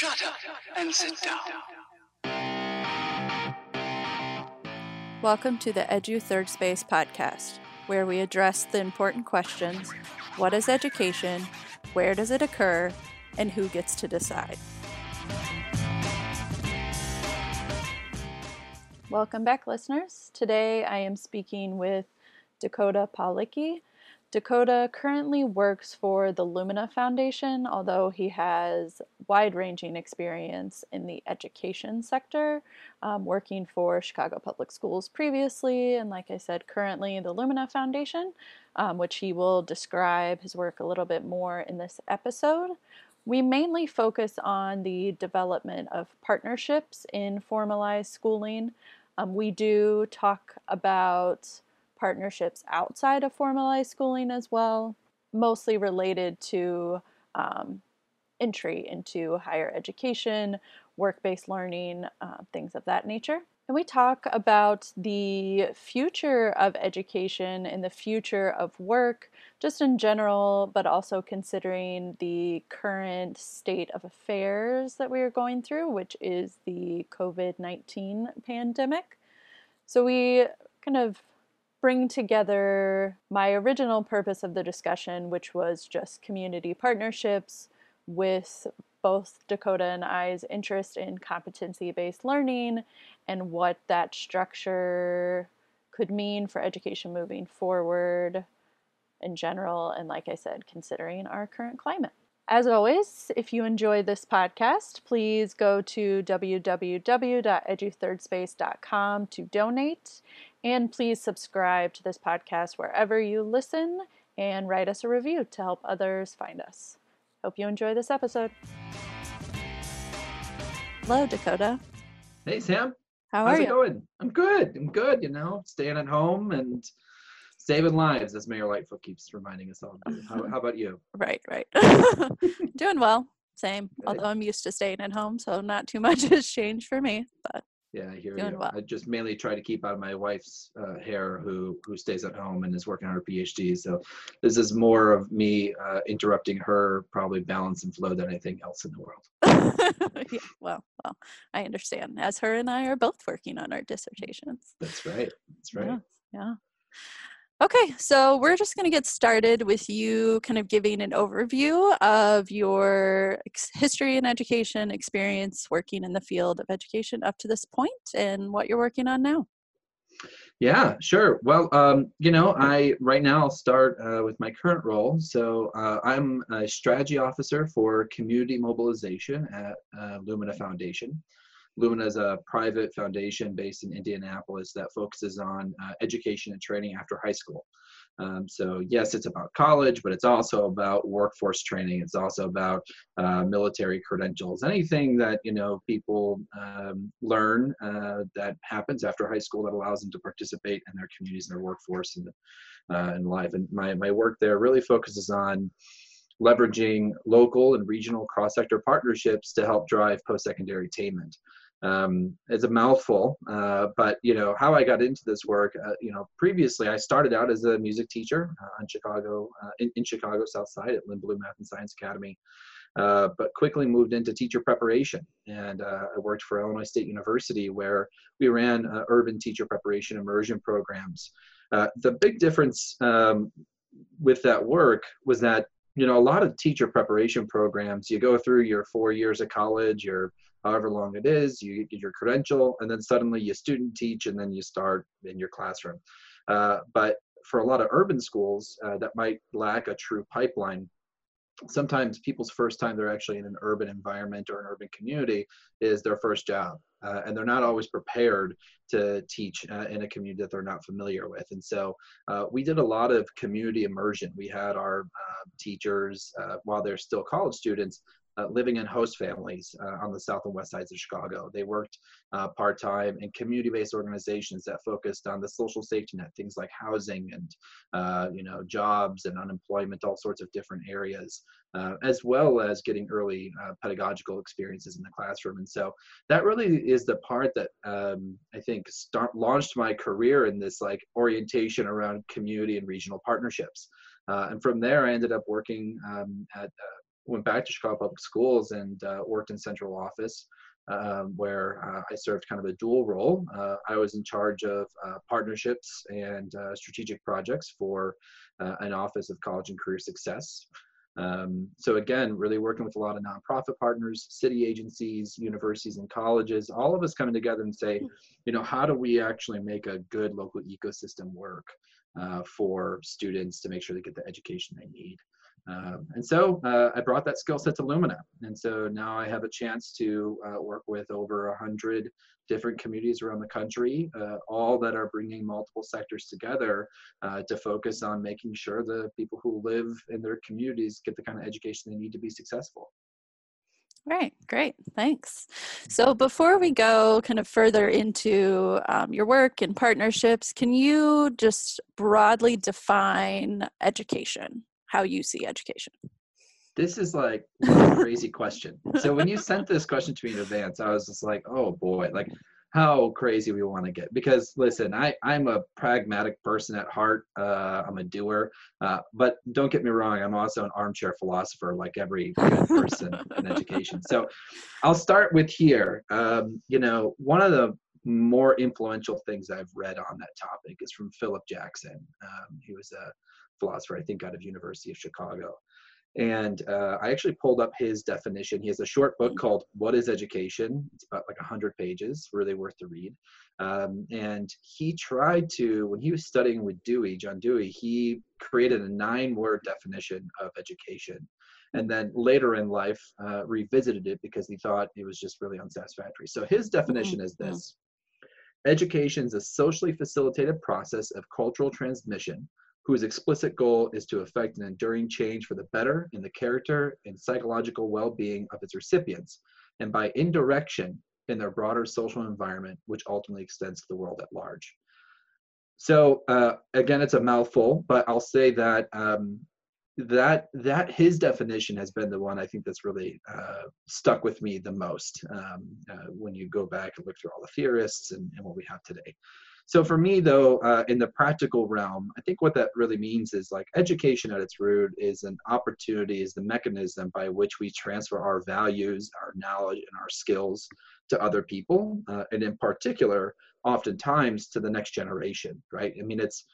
Shut up and sit down. Welcome to the Edu Third Space podcast, where we address the important questions what is education, where does it occur, and who gets to decide. Welcome back, listeners. Today I am speaking with Dakota Pawlicki. Dakota currently works for the Lumina Foundation, although he has wide ranging experience in the education sector, um, working for Chicago Public Schools previously, and like I said, currently the Lumina Foundation, um, which he will describe his work a little bit more in this episode. We mainly focus on the development of partnerships in formalized schooling. Um, we do talk about partnerships outside of formalized schooling as well, mostly related to um, entry into higher education, work based learning, uh, things of that nature. And we talk about the future of education and the future of work, just in general, but also considering the current state of affairs that we are going through, which is the COVID 19 pandemic. So we kind of bring together my original purpose of the discussion, which was just community partnerships, with both Dakota and I's interest in competency based learning and what that structure could mean for education moving forward in general, and like I said, considering our current climate. As always, if you enjoy this podcast, please go to www.eduthirdSpace.com to donate. And please subscribe to this podcast wherever you listen and write us a review to help others find us. Hope you enjoy this episode. Hello, Dakota. Hey, Sam. How How's are it you? going? I'm good. I'm good. You know, staying at home and saving lives, as Mayor Lightfoot keeps reminding us all. How, how about you? Right, right. Doing well. Same. Good. Although I'm used to staying at home, so not too much has changed for me. But Yeah, I hear Doing you. well. I just mainly try to keep out of my wife's uh, hair, who who stays at home and is working on her PhD. So this is more of me uh, interrupting her probably balance and flow than anything else in the world. yeah, well, well, I understand. As her and I are both working on our dissertations. That's right. That's right. Yeah, yeah. Okay, so we're just going to get started with you kind of giving an overview of your history and education experience working in the field of education up to this point and what you're working on now. Yeah, sure. Well, um, you know, I right now I'll start uh, with my current role. So uh, I'm a strategy officer for community mobilization at uh, Lumina Foundation. Lumina is a private foundation based in Indianapolis that focuses on uh, education and training after high school. Um, so yes, it's about college, but it's also about workforce training. It's also about uh, military credentials. Anything that you know people um, learn uh, that happens after high school that allows them to participate in their communities and their workforce and uh, life. And my my work there really focuses on leveraging local and regional cross-sector partnerships to help drive post-secondary attainment um, it's a mouthful, uh, but you know how I got into this work. Uh, you know, previously I started out as a music teacher uh, in Chicago, uh, in, in Chicago South Side at Lindblom Math and Science Academy, uh, but quickly moved into teacher preparation, and uh, I worked for Illinois State University where we ran urban teacher preparation immersion programs. the big difference um, with that work was that you know a lot of teacher preparation programs you go through your four years of college your however long it is, you get your credential, and then suddenly you student teach, and then you start in your classroom. Uh, but for a lot of urban schools uh, that might lack a true pipeline, sometimes people's first time they're actually in an urban environment or an urban community is their first job. Uh, and they're not always prepared to teach uh, in a community that they're not familiar with. And so uh, we did a lot of community immersion. We had our uh, teachers, uh, while they're still college students, uh, living in host families uh, on the south and west sides of Chicago. They worked uh, part time in community based organizations that focused on the social safety net, things like housing and uh, you know jobs and unemployment, all sorts of different areas, uh, as well as getting early uh, pedagogical experiences in the classroom. And so that really is the part that um, I think start launched my career in this like orientation around community and regional partnerships. and from there, I ended up working um, at went back to Chicago Public Schools and uh, worked in central office. Um, where uh, I served kind of a dual role. Uh, I was in charge of uh, partnerships and strategic projects for an Office of College and Career Success. Um, so again, really working with a lot of nonprofit partners, city agencies, universities, and colleges, all of us coming together and say, you know, how do we actually make a good local ecosystem work uh, for students to make sure they get the education they need? Um, and so uh, I brought that skill set to Lumina. And so now I have a chance to uh, work with over 100 different communities around the country, uh, all that are bringing multiple sectors together uh, to focus on making sure the people who live in their communities get the kind of education they need to be successful. Right, great, thanks. So, before we go kind of further into um, your work and partnerships, can you just broadly define education? How you see education? This is like a crazy question. So when you sent this question to me in advance, I was just like, oh boy, like how crazy we want to get. Because listen, I, I'm a pragmatic person at heart. Uh, I'm a doer. Uh, but don't get me wrong, I'm also an armchair philosopher like every good person in education. So I'll start with here. Um, you know, one of the more influential things I've read on that topic is from Philip Jackson. Um, he was a philosopher, I think, out of University of Chicago. And uh, I actually pulled up his definition. He has a short book called "What Is Education." It's about like hundred pages, really worth the read. Um, and he tried to, when he was studying with Dewey, John Dewey, he created a nine-word definition of education, and then later in life uh, revisited it because he thought it was just really unsatisfactory. So his definition is mm-hmm. this: Education is a socially facilitated process of cultural transmission whose explicit goal is to effect an enduring change for the better in the character and psychological well-being of its recipients, and by indirection in their broader social environment, which ultimately extends to the world at large. So uh, again, it's a mouthful, but I'll say that um, that that his definition has been the one I think that's really uh, stuck with me the most um, uh, when you go back and look through all the theorists and, and what we have today. So for me, though, uh, in the practical realm, I think what that really means is like education at its root is an opportunity, is the mechanism by which we transfer our values, our knowledge, and our skills to other people, uh, and in particular, oftentimes to the next generation. Right? I mean, it's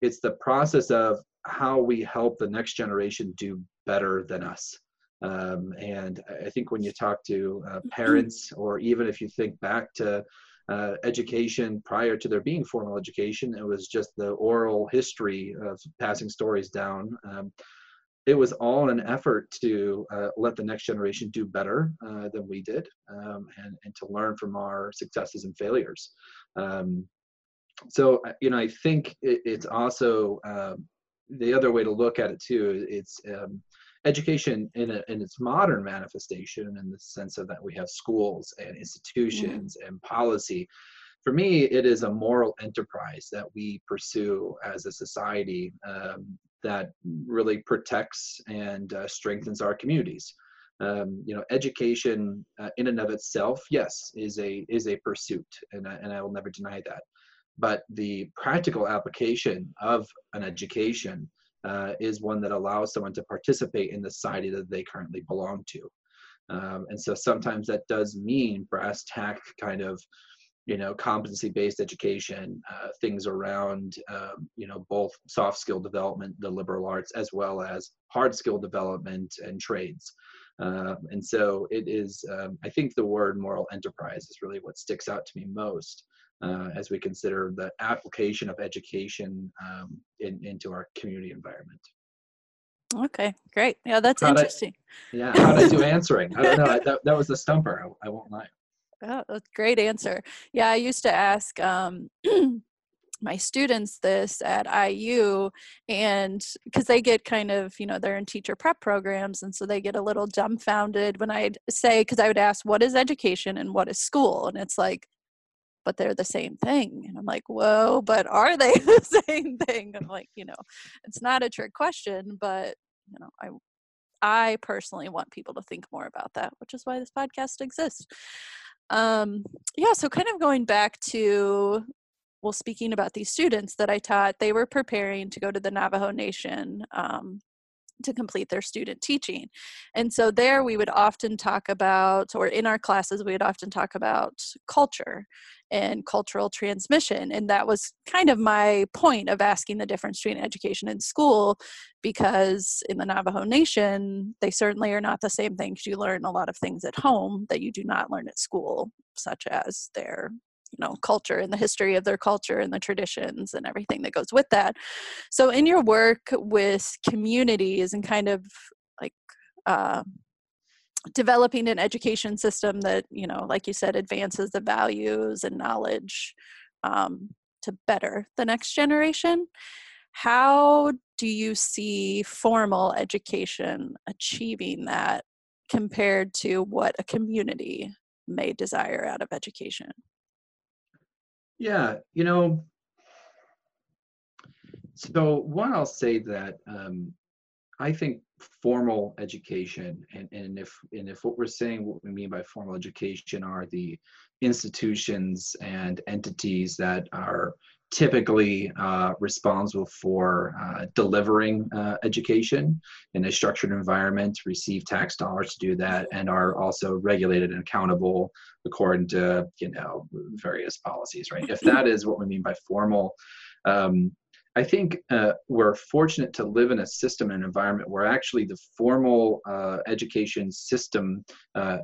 it's the process of how we help the next generation do better than us. Um, and I think when you talk to uh, parents, or even if you think back to uh, education prior to there being formal education. It was just the oral history of passing stories down. Um, it was all an effort to uh, let the next generation do better uh, than we did um, and, and to learn from our successes and failures. Um, so, uh, you know, I think it, it's also um, the other way to look at it too. It's um, education in, a, in its modern manifestation in the sense of that we have schools and institutions mm-hmm. and policy. For me it is a moral enterprise that we pursue as a society um, that really protects and uh, strengthens our communities. Um, you know education uh, in and of itself yes is a is a pursuit and I, and I will never deny that. But the practical application of an education uh, is one that allows someone to participate in the society that they currently belong to. Um, and so sometimes that does mean brass tack kind of, you know, competency based education, uh, things around, um, you know, both soft skill development, the liberal arts, as well as hard skill development and trades. Uh, and so it is, um, I think the word moral enterprise is really what sticks out to me most uh, as we consider the application of education um, in, into our community environment. Okay, great. Yeah, that's how interesting. yeah, how did I do answering? I don't know. that, that was a stumper. I, I won't lie. Oh, great answer. Yeah, I used to ask um, my students this at IU, and because they get kind of, you know, they're in teacher prep programs, and so they get a little dumbfounded when I'd say, because I would ask, what is education and what is school? And it's like, but they're the same thing. And I'm like, whoa, but are they the same thing? I'm like, you know, it's not a trick question, but you know, I I personally want people to think more about that, which is why this podcast exists. Um, yeah, so kind of going back to well, speaking about these students that I taught, they were preparing to go to the Navajo Nation um, to complete their student teaching. And so there we would often talk about, or in our classes, we would often talk about culture and cultural transmission. And that was kind of my point of asking the difference between education and school, because in the Navajo Nation, they certainly are not the same things. You learn a lot of things at home that you do not learn at school, such as their you know culture and the history of their culture and the traditions and everything that goes with that so in your work with communities and kind of like uh, developing an education system that you know like you said advances the values and knowledge um, to better the next generation. How do you see formal education achieving that compared to what a community may desire out of education? Yeah, you know, so one, I'll say that um, I think formal education, and, and if and if what we're saying, what we mean by formal education are the institutions and entities that are typically uh, responsible for uh, delivering uh, education in a structured environment, receive tax dollars to do that, and are also regulated and accountable according to you know various policies. Right? If that is what we mean by formal. Um, I think uh, we're fortunate to live in a system and environment where actually the formal uh, education system uh,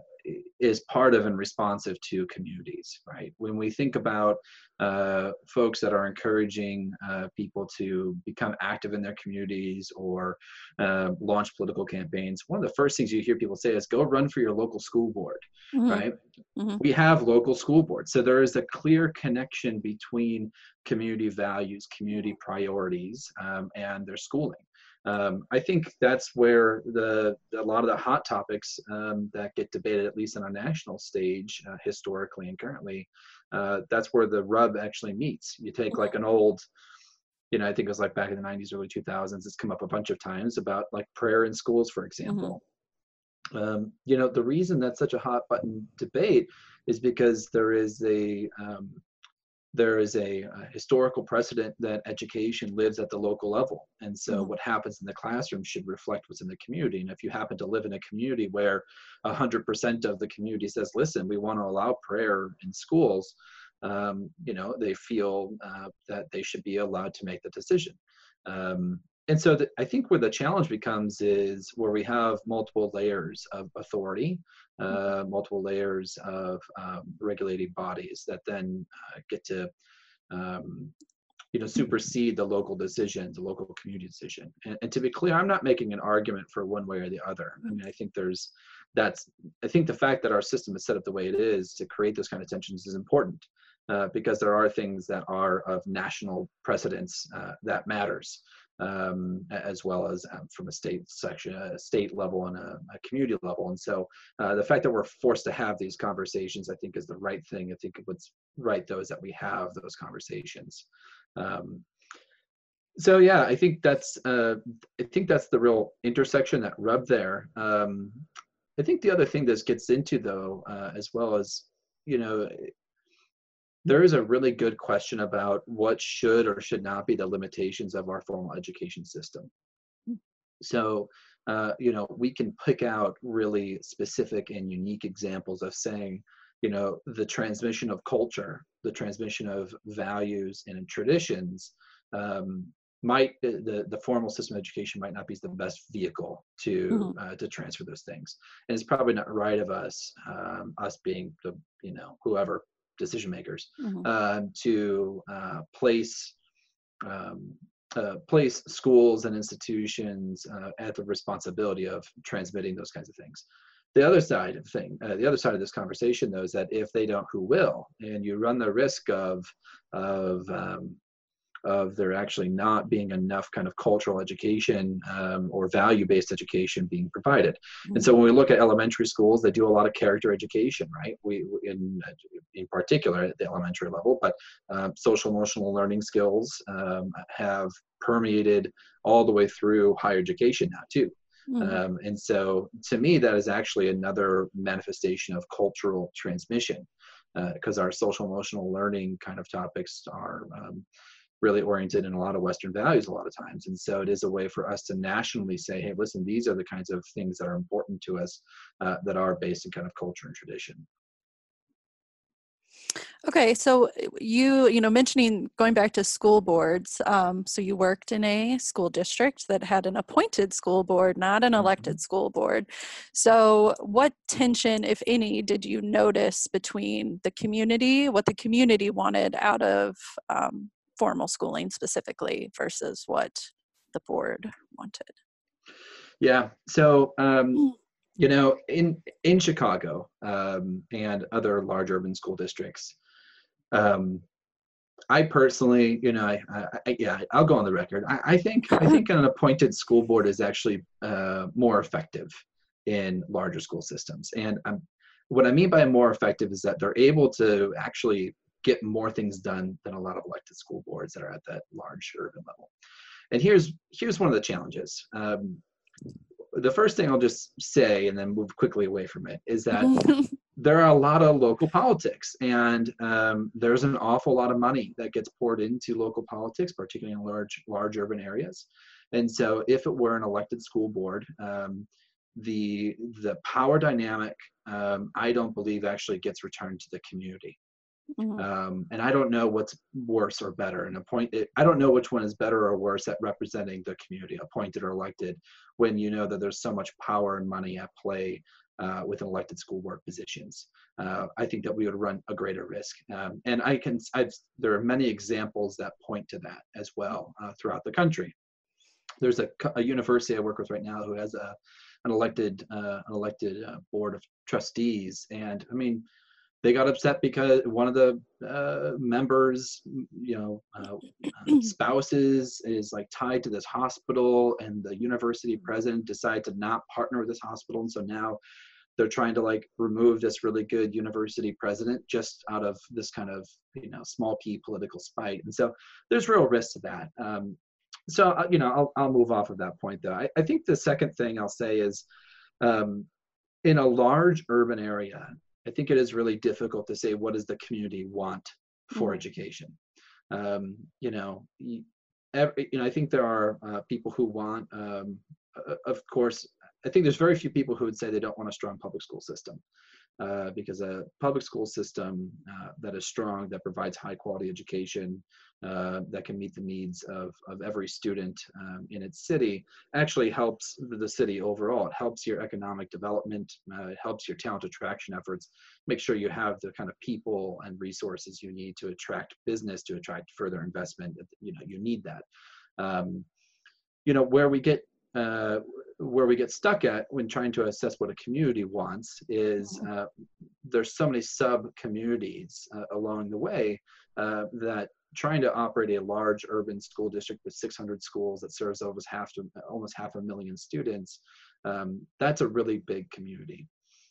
is part of and responsive to communities, right? When we think about uh, folks that are encouraging uh, people to become active in their communities or uh, launch political campaigns, one of the first things you hear people say is go run for your local school board, mm-hmm. right? Mm-hmm. We have local school boards. So there is a clear connection between community values, community priorities, um, and their schooling um, I think that's where the a lot of the hot topics um, that get debated, at least on a national stage, uh, historically and currently, uh, that's where the rub actually meets. You take like an old, you know, I think it was like back in the 90s, early 2000s. It's come up a bunch of times about like prayer in schools, for example. Mm-hmm. Um, you know, the reason that's such a hot button debate is because there is a um, there is a, a, historical precedent that education lives at the local level. And so, mm-hmm. what happens in the classroom should reflect what's in the community. And if you happen to live in a community where 100% of the community says, listen, we want to allow prayer in schools, um, you know, they feel uh, that they should be allowed to make the decision. Um, and so the, I think where the challenge becomes is where we have multiple layers of authority, uh, multiple layers of um, regulating bodies that then uh, get to, um, you know, supersede the local decision, the local community decision. And, and, to be clear, I'm not making an argument for one way or the other. I mean, I think there's that's I think the fact that our system is set up the way it is to create those kind of tensions is important. Uh, because there are things that are of national precedence uh, that matters um, as well as um, from a state section, a state level and a, a community level. And so uh, the fact that we're forced to have these conversations, I think, is the right thing. I think what's right though is that we have those conversations. Um, so yeah, I think that's uh, I think that's the real intersection that rub there. Um, I think the other thing this gets into though, uh, as well as you know, there is a really good question about what should or should not be the limitations of our formal education system. Hmm. So, uh, you know, we can pick out really specific and unique examples of saying, you know, the transmission of culture, the transmission of values and traditions um, might the the formal system of education might not be the best vehicle to mm-hmm. uh, to transfer those things and it's probably not right of us um, us being the you know whoever decision makers mm-hmm. uh, to uh, place um, uh, place schools and institutions uh, at the responsibility of transmitting those kinds of things. The other side of the thing, uh, the other side of this conversation, though, is that if they don't, who will? And you run the risk of of um, of there actually not being enough kind of cultural education um, or value-based education being provided. Mm-hmm. And so when we look at elementary schools, they do a lot of character education, right? We in in particular at the elementary level, but um, social emotional learning skills um, have permeated all the way through higher education now too. Mm-hmm. Um, and so to me, that is actually another manifestation of cultural transmission because uh, our social emotional learning kind of topics are um, really oriented in a lot of Western values a lot of times. And so it is a way for us to nationally say, hey, listen, these are the kinds of things that are important to us uh, that are based in kind of culture and tradition. Okay, so uh, you you know mentioning going back to school boards. Um, so you worked in a school district that had an appointed school board, not an elected mm-hmm. school board. So what tension, if any, did you notice between the community, what the community wanted out of um, formal schooling specifically, versus what the board wanted? Yeah. So um, mm. you know, in in Chicago um, and other large urban school districts um, I personally, you know, I, I, yeah, I'll go on the record. I, I think I think an appointed school board is actually uh, more effective in larger school systems. And um, what I mean by more effective is that they're able to actually get more things done than a lot of elected school boards that are at that large urban level. And here's here's one of the challenges. Um, the first thing I'll just say, and then move quickly away from it, is that there are a lot of local politics, and um, there's an awful lot of money that gets poured into local politics, particularly in large large urban areas. And so, if it were an elected school board, um, the the power dynamic, um, I don't believe actually gets returned to the community. Mm-hmm. Um, and I don't know what's worse or better. And appoint, I don't know which one is better or worse at representing the community, appointed or elected, when you know that there's so much power and money at play uh, with elected school board positions. Uh, I think that we would run a greater risk. Um, and I can, I've, there are many examples that point to that as well uh, throughout the country. There's a, a, university I work with right now who has a, an elected, uh, an elected uh, board of trustees. And I mean, they got upset because one of the uh, members, you know, uh, spouses is like tied to this hospital, and the university president decided to not partner with this hospital, and so now they're trying to like remove this really good university president just out of this kind of you know small p political spite, and so there's real risk to that. Um, so uh, you know, I'll I'll move off of that point though. I, I think the second thing I'll say is. Um, in a large urban area, I think it is really difficult to say what does the community want for mm-hmm. education. Um, you know, every, you know, I think there are uh, people who want, um, uh, of course, I think there's very few people who would say they don't want a strong public school system. Uh, because a public school system uh, that is strong, that provides high quality education, uh, that can meet the needs of, of every student um, in its city, actually helps the city overall. It helps your economic development, uh, it helps your talent attraction efforts, make sure you have the kind of people and resources you need to attract business, to attract further investment. You know, you need that. Um, you know, where we get uh, where we get stuck at when trying to assess what a community wants is mm-hmm. uh, there's so many sub communities uh, along the way uh, that trying to operate a large urban school district with 600 schools that serves almost half to almost half a million students um, that's a really big community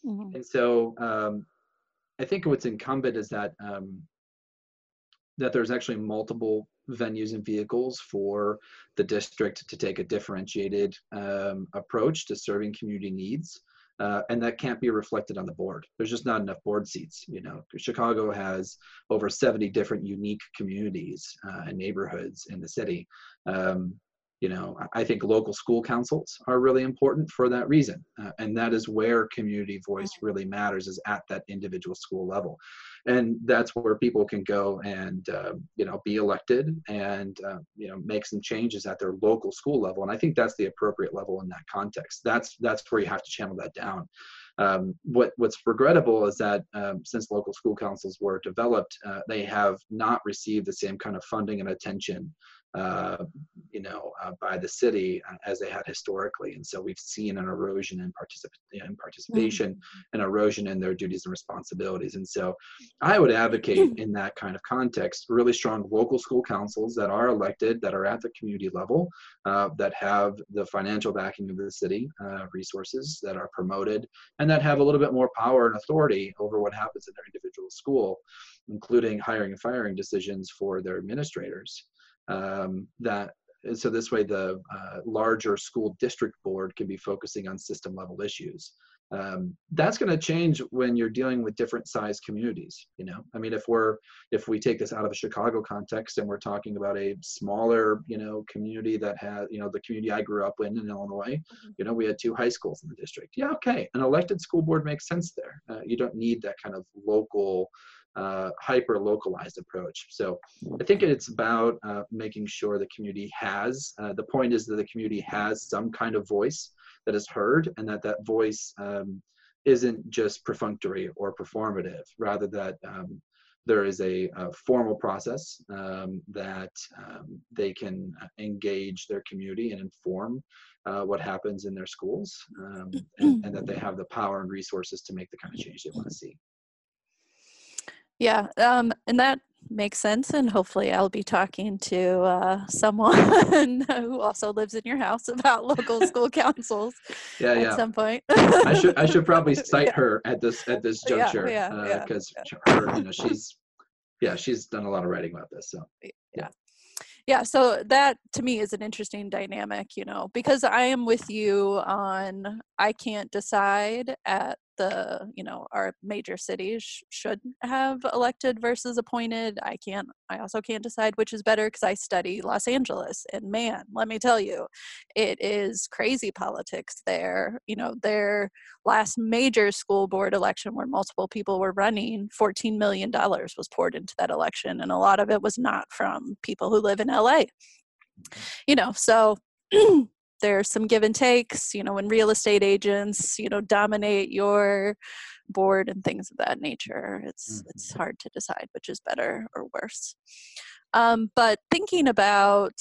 mm-hmm. and so um, i think what's incumbent is that um, that there's actually multiple venues and vehicles for the district to take a differentiated um, approach to serving community needs. Uh, and that can't be reflected on the board. There's just not enough board seats. You know, Chicago has over 70 different unique communities uh, and neighborhoods in the city. Um, you know i think local school councils are really important for that reason uh, and that is where community voice really matters is at that individual school level and that's where people can go and uh, you know be elected and uh, you know make some changes at their local school level. And i think that's the appropriate level in that context. That's that's where you have to channel that down. Um, what what's regrettable is that um, since local school councils were developed, uh, they have not received the same kind of funding and attention you know, uh, by the city uh, as they had historically. And so we've seen an erosion in, particip- in participation, mm-hmm. an erosion in their duties and responsibilities. And so I would advocate in that kind of context really strong local school councils that are elected, that are at the community level, uh, that have the financial backing of the city, uh, resources that are promoted, and that have a little bit more power and authority over what happens in their individual school, including hiring and firing decisions for their administrators um, that so this way the uh, larger school district board can be focusing on system level issues. Um, that's going to change when you're dealing with different size communities you know? I mean if we're if we take this out of a chicago context and we're talking about a smaller you know community that has you know the community i grew up in in illinois mm-hmm. you know we had two high schools in the district. Yeah okay an elected school board makes sense there. Uh, you don't need that kind of local uh, hyper localized approach. So I think it's about uh, making sure the community has, uh, the point is that the community has some kind of voice that is heard and that that voice um, isn't just perfunctory or performative, rather that um, there is a, a formal process um, that um, they can engage their community and inform uh, what happens in their schools um, and, and, that they have the power and resources to make the kind of change they want to see. Yeah, um, and that makes sense. And hopefully, I'll be talking to uh, someone who also lives in your house about local school councils. Yeah, at yeah. some point. I should I should probably cite yeah. her at this at this juncture because yeah, yeah, uh, her you know she's yeah she's done a lot of writing about this. So yeah yeah so that to me is an interesting dynamic you know because i am with you on i can't decide at the you know our major cities should have elected versus appointed i can't i also can't decide which is better because i study los angeles and man let me tell you it is crazy politics there. You know their last major school board election where multiple people were running 14 million dollars was poured into that election and a lot of it was not from people who live in la mm-hmm. you know so there's some give and takes you know when real estate agents you know dominate your board and things of that nature it's mm-hmm. it's hard to decide which is better or worse um, but thinking about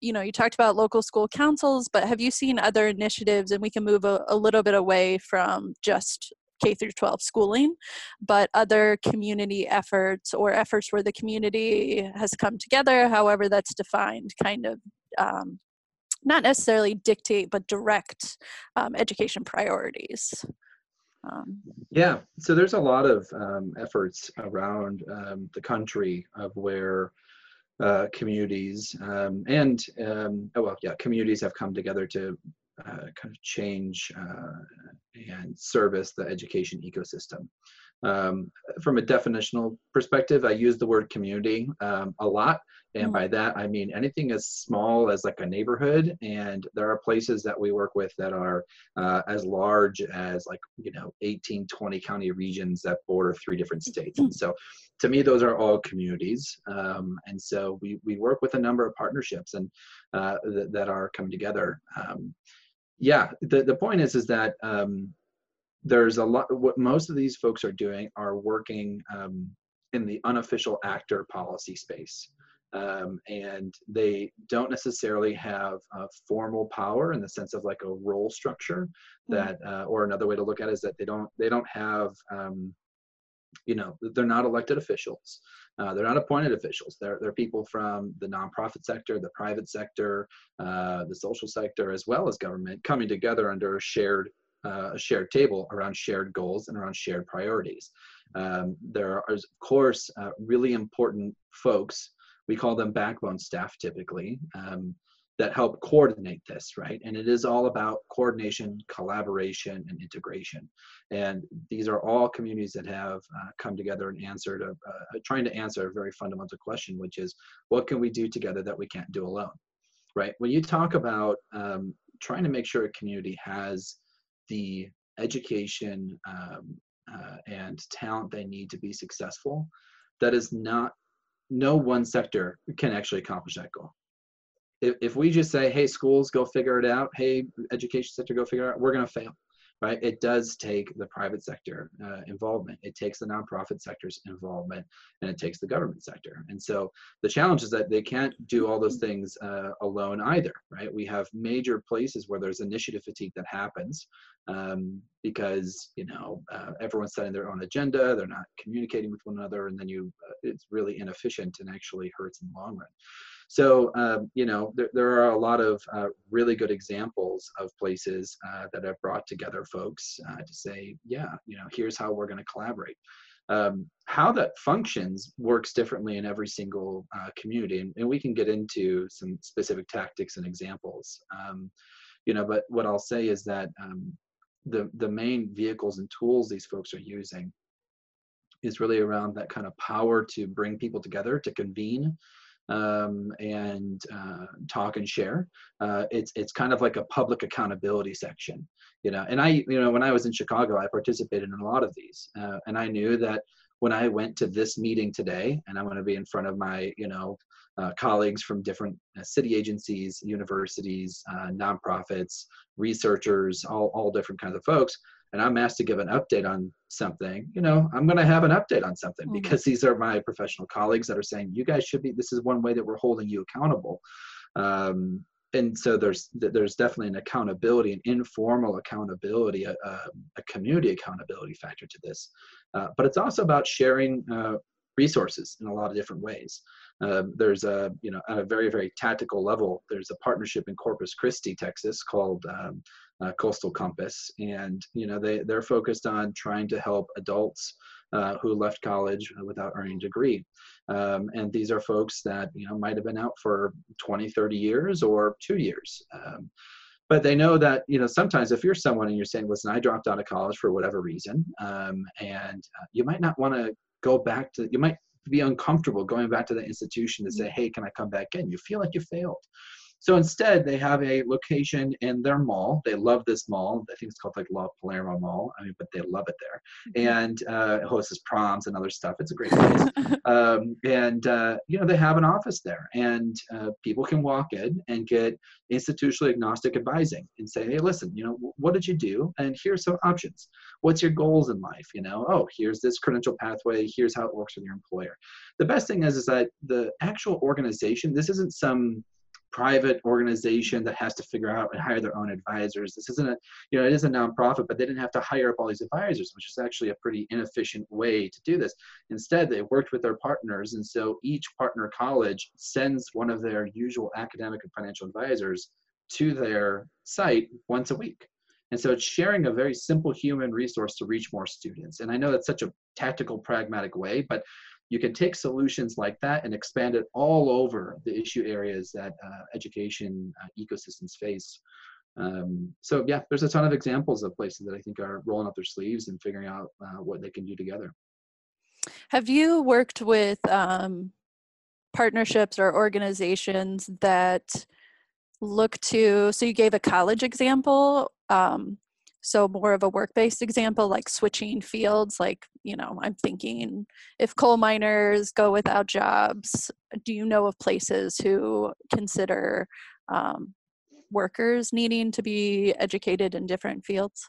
you know you talked about local school councils but have you seen other initiatives and we can move a, a little bit away from just K through 12 schooling, but other community efforts or efforts where the community has come together, however that's defined, kind of um, not necessarily dictate but direct um, education priorities. Um, yeah so there's a lot of um, efforts around um, the country of where uh, communities um, and um, oh well yeah communities have come together to uh, kind of change uh, and service the education ecosystem um, from a definitional perspective, I use the word community um, a lot. And mm. by that, I mean anything as small as like a neighborhood. And there are places that we work with that are uh, as large as like, you know, 18, 20 county regions that border three different states. And so to me, those are all communities. Um, and so we, we work with a number of partnerships and uh, th- that are coming together. Um, yeah, the, the point is, is that um, there's a lot what most of these folks are doing are working um, in the unofficial actor policy space. Um, and they don't necessarily have a formal power in the sense of like a role structure hmm. that uh, or another way to look at it is that they don't they don't have um, you know they're not elected officials. Uh, they're not appointed officials. They're, they're people from the nonprofit sector the private sector uh, the social sector as well as government coming together under a shared uh, a shared table around shared goals and around shared priorities. Um, there are, of course, uh, really important folks. We call them backbone staff typically um, that help coordinate this, right? And it is all about coordination, collaboration, and integration. And these are all communities that have uh, come together and answered, a, uh, trying to answer a very fundamental question, which is, what can we do together that we can't do alone, right? When you talk about um, trying to make sure a community has the education um, uh, and talent they need to be successful, that is not, no one sector can actually accomplish that goal. If, if we just say, hey, schools, go figure it out, hey, education sector, go figure it out, we're going to fail right? It does take the private sector uh, involvement. It takes the nonprofit sector's involvement, and it takes the government sector. And so the challenge is that they can't do all those things uh, alone either, right? We have major places where there's initiative fatigue that happens um, because you know uh, everyone's setting their own agenda, they're not communicating with one another, and then you uh, it's really inefficient and actually hurts in the long run. So, um, you know, there, there, are a lot of uh, really good examples of places uh, that have brought together folks uh, to say, yeah, you know, here's how we're going to collaborate. Um, how that functions works differently in every single uh, community, and, and, we can get into some specific tactics and examples. Um, you know, but what I'll say is that um, the the main vehicles and tools these folks are using is really around that kind of power to bring people together to convene um, and uh, talk and share. Uh, it's it's kind of like a public accountability section, you know. And I, you know, when I was in Chicago, I participated in a lot of these, uh, and I knew that when I went to this meeting today, and I'm going to be in front of my, you know, uh, colleagues from different uh, city agencies, universities, uh, nonprofits, researchers, all all different kinds of folks and I'm asked to give an update on something, you know, I'm going to have an update on something mm-hmm. because these are my professional colleagues that are saying, you guys should be, this is one way that we're holding you accountable. Um, and so there's there's definitely an accountability, an informal accountability, a, a community accountability factor to this. Uh, but it's also about sharing uh, resources in a lot of different ways. Um, there's a, you know, at a very, very tactical level, there's a partnership in Corpus Christi, Texas called um, uh, Coastal Compass, and you know they they're focused on trying to help adults uh, who left college without earning a degree, um, and these are folks that you know might have been out for 20, 30 years or two years. Um, but they know that you know sometimes if you're someone and you're saying listen i dropped out of college for whatever reason um, and uh, you might not want to go back to you might be uncomfortable going back to the institution to say hey can i come back in? You feel like you failed so instead, they have a location in their mall. They love this mall. I think it's called like La Palmera Mall. I mean, but they love it there, mm-hmm. and uh, it hosts proms and other stuff. It's a great place. um, and uh, you know, they have an office there, and uh, people can walk in and get institutionally agnostic advising and say, hey, listen, you know, what did you do? And here's some options. What's your goals in life? You know, oh, here's this credential pathway. Here's how it works with your employer. The best thing is, is that the actual organization. This isn't some private organization that has to figure out and hire their own advisors. This isn't a, you know, it is a nonprofit, but they didn't have to hire up all these advisors, which is actually a pretty inefficient way to do this. Instead, they worked with their partners. And so each partner college sends one of their usual academic and financial advisors to their site once a week. And so it's sharing a very simple human resource to reach more students. And I know that's such a tactical, pragmatic way, but you can take solutions like that and expand it all over the issue areas that uh, education uh, ecosystems face. Um, so yeah, there's a ton of examples of places that I think are rolling up their sleeves and figuring out uh, what they can do together. Have you worked with um, partnerships or organizations that look to, so you gave a college example, um, so more of a work-based example like switching fields like you know i'm thinking if coal miners go without jobs do you know of places who consider um, workers needing to be educated in different fields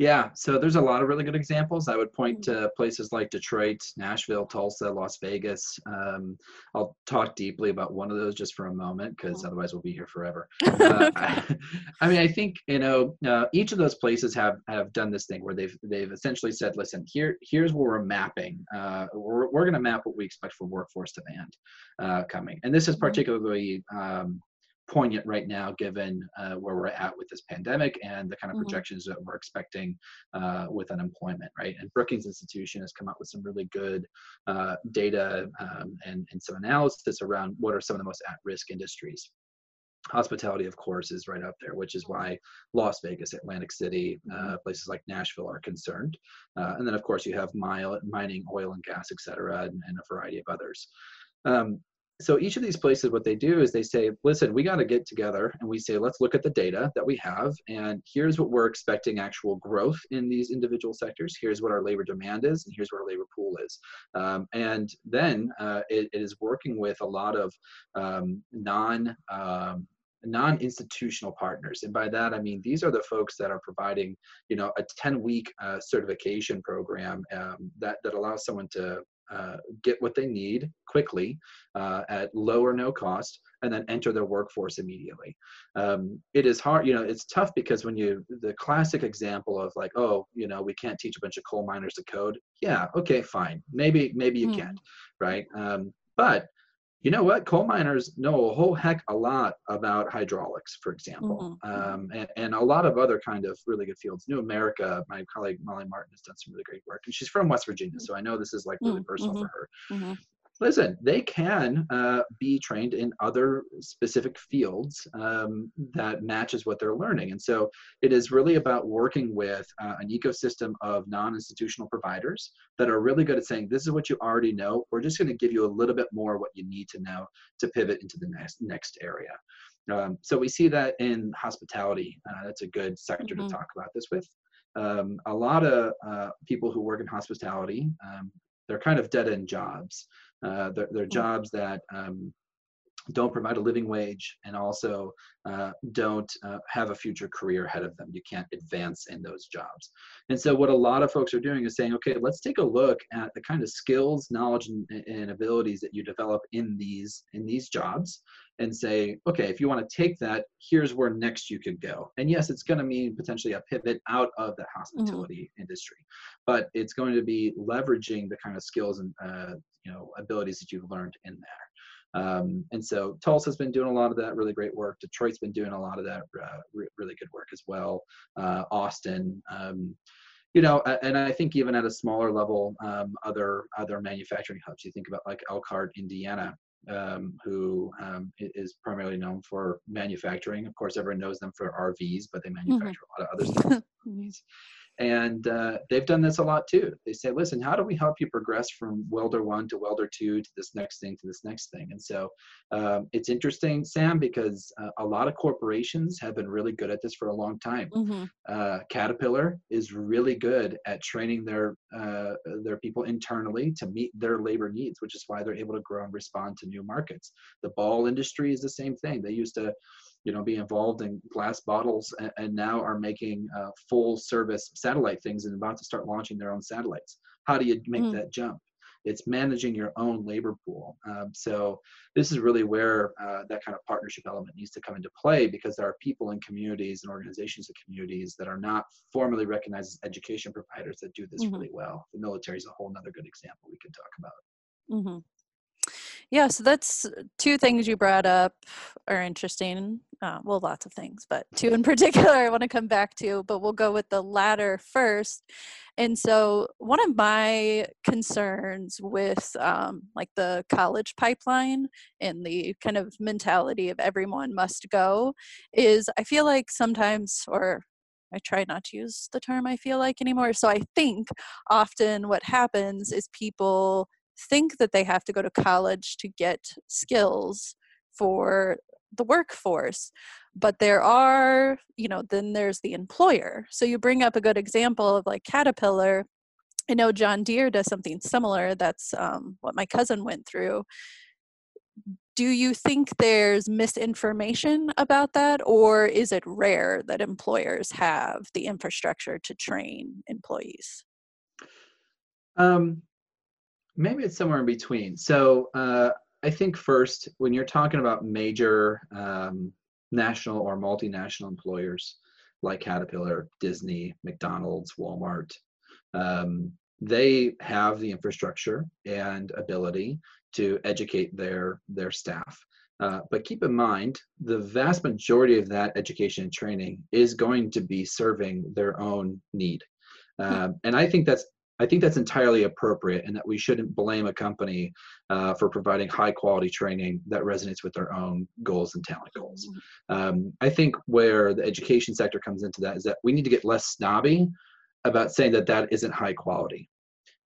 yeah, so there's a lot of really good examples. I would point mm-hmm. to places like Detroit, Nashville, Tulsa, Las Vegas. Um, I'll talk deeply about one of those just for a moment because otherwise we'll be here forever. uh, I, I, mean, I think you know uh, each of those places have have done this thing where they've they've essentially said, listen, here here's where we're mapping. Uh, we're we're going to map what we expect for workforce demand uh, coming, and this is mm-hmm. particularly um, poignant right now given uh, where we're at with this pandemic and the kind of mm-hmm. projections that we're expecting uh, with unemployment, right? And Brookings Institution has come up with some really good uh, data um, and, and some analysis around what are some of the most at-risk industries. Hospitality, of course, is right up there, which is why Las Vegas, Atlantic City, uh, mm-hmm. places like Nashville are concerned. Uh, and then, of course, you have mile, mining, oil and gas, et cetera, and, and a variety of others. Um, so each of these places what they do is they say listen we got to get together and we say let's look at the data that we have and here's what we're expecting actual growth in these individual sectors. Here's what our labor demand is and here's what our labor pool is. Um, and then uh, it, it is working with a lot of um, non um, non-institutional partners. And by that i mean these are the folks that are providing you know a 10 week uh, certification program um, that that allows someone to uh, get what they need quickly uh, at low or no cost and then enter their workforce immediately. Um, it is hard you know it's tough because when you the classic example of like oh you know we can't teach a bunch of coal miners to code. Yeah okay fine. Maybe maybe you mm. can right? Um, but you know what coal miners know a whole heck a lot about hydraulics for example mm-hmm. mm-hmm. um, and, and, a lot of other kind of really good fields new america my colleague molly martin has done some really great work and she's from west virginia mm-hmm. so i know this is like really mm-hmm. personal for her mm-hmm. Listen, they can uh, be trained in other specific fields um, that matches what they're learning. And so it is really about working with uh, an ecosystem of non-institutional providers that are really good at saying, this is what you already know. We're just going to give you a little bit more what you need to know to pivot into the next, next area. Um, so we see that in hospitality. Uh, that's a good sector mm-hmm. to talk about this with. Um, a lot of uh, people who work in hospitality, um, they're kind of dead end jobs. Uh, they're, they're, hmm. jobs that um, don't provide a living wage and also uh, don't uh, have a future career ahead of them. You can't advance in those jobs. And so, what a lot of folks are doing is saying, okay, let's take a look at the kind of skills, knowledge, and, and abilities that you develop in these in these jobs, and say, okay, if you want to take that, here's where next you could go. And yes, it's going to mean potentially a pivot out of the mm-hmm. hospitality mm-hmm. industry, but it's going to be leveraging the kind of skills and uh, you know abilities that you've learned in there. Um, and so Tulsa's been doing a lot of that really great work. Detroit's been doing a lot of that uh, re- really good work as well. Uh, Austin, um, you know, and I think even at a smaller level, um, other other manufacturing hubs. You think about like Elkhart, Indiana, um, who um, is primarily known for manufacturing. Of course, everyone knows them for RVs, but they mm-hmm. manufacture mm-hmm. a lot of other stuff. And uh, they've done this a lot too. They say, listen, how do we help you progress from welder one to welder two to this next thing to this next thing? And so um, it's interesting, Sam, because uh, a lot of corporations have been really good at this for a long time. Mm-hmm. Uh, Caterpillar is really good at training their uh, their people internally to meet their labor needs, which is why they're able to grow and respond to new markets. The ball industry is the same thing. They used to you know, be involved in glass bottles and, and now are making uh, full service satellite things and about to start launching their own satellites. How do you make mm. that jump? It's managing your own labor pool. Um, so this is really where uh, that kind of partnership element needs to come into play because there are people in communities and organizations and communities that are not formally recognized as education providers that do this mm-hmm. really well. The military is a whole other good example we can talk about. Mm-hmm. Yeah, so that's two things you brought up are interesting. Uh, well, lots of things, but two in particular I want to come back to, but we'll go with the latter first. And so, one of my concerns with um, like the college pipeline and the kind of mentality of everyone must go is I feel like sometimes, or I try not to use the term I feel like anymore. So I think often what happens is people think that they have to go to college to get skills for the workforce but there are you know then there's the employer. So you bring up a good example of like caterpillar. I know john deere does something similar that's um, what my cousin went through. Do you think there's misinformation about that or is it rare that employers have the infrastructure to train employees? Um, maybe it's somewhere in between. So uh, I think first, when you're talking about major um, national or multinational employers like Caterpillar, Disney, McDonald's, Walmart, um, they have the infrastructure and ability to educate their their staff. Uh, but keep in mind, the vast majority of that education and training is going to be serving their own need. Uh, and I think that's I think that's entirely appropriate and that we shouldn't blame a company uh, for providing high quality training that resonates with their own goals and talent goals. Mm-hmm. Um, I think where the education sector comes into that is that we need to get less snobby about saying that that isn't high quality,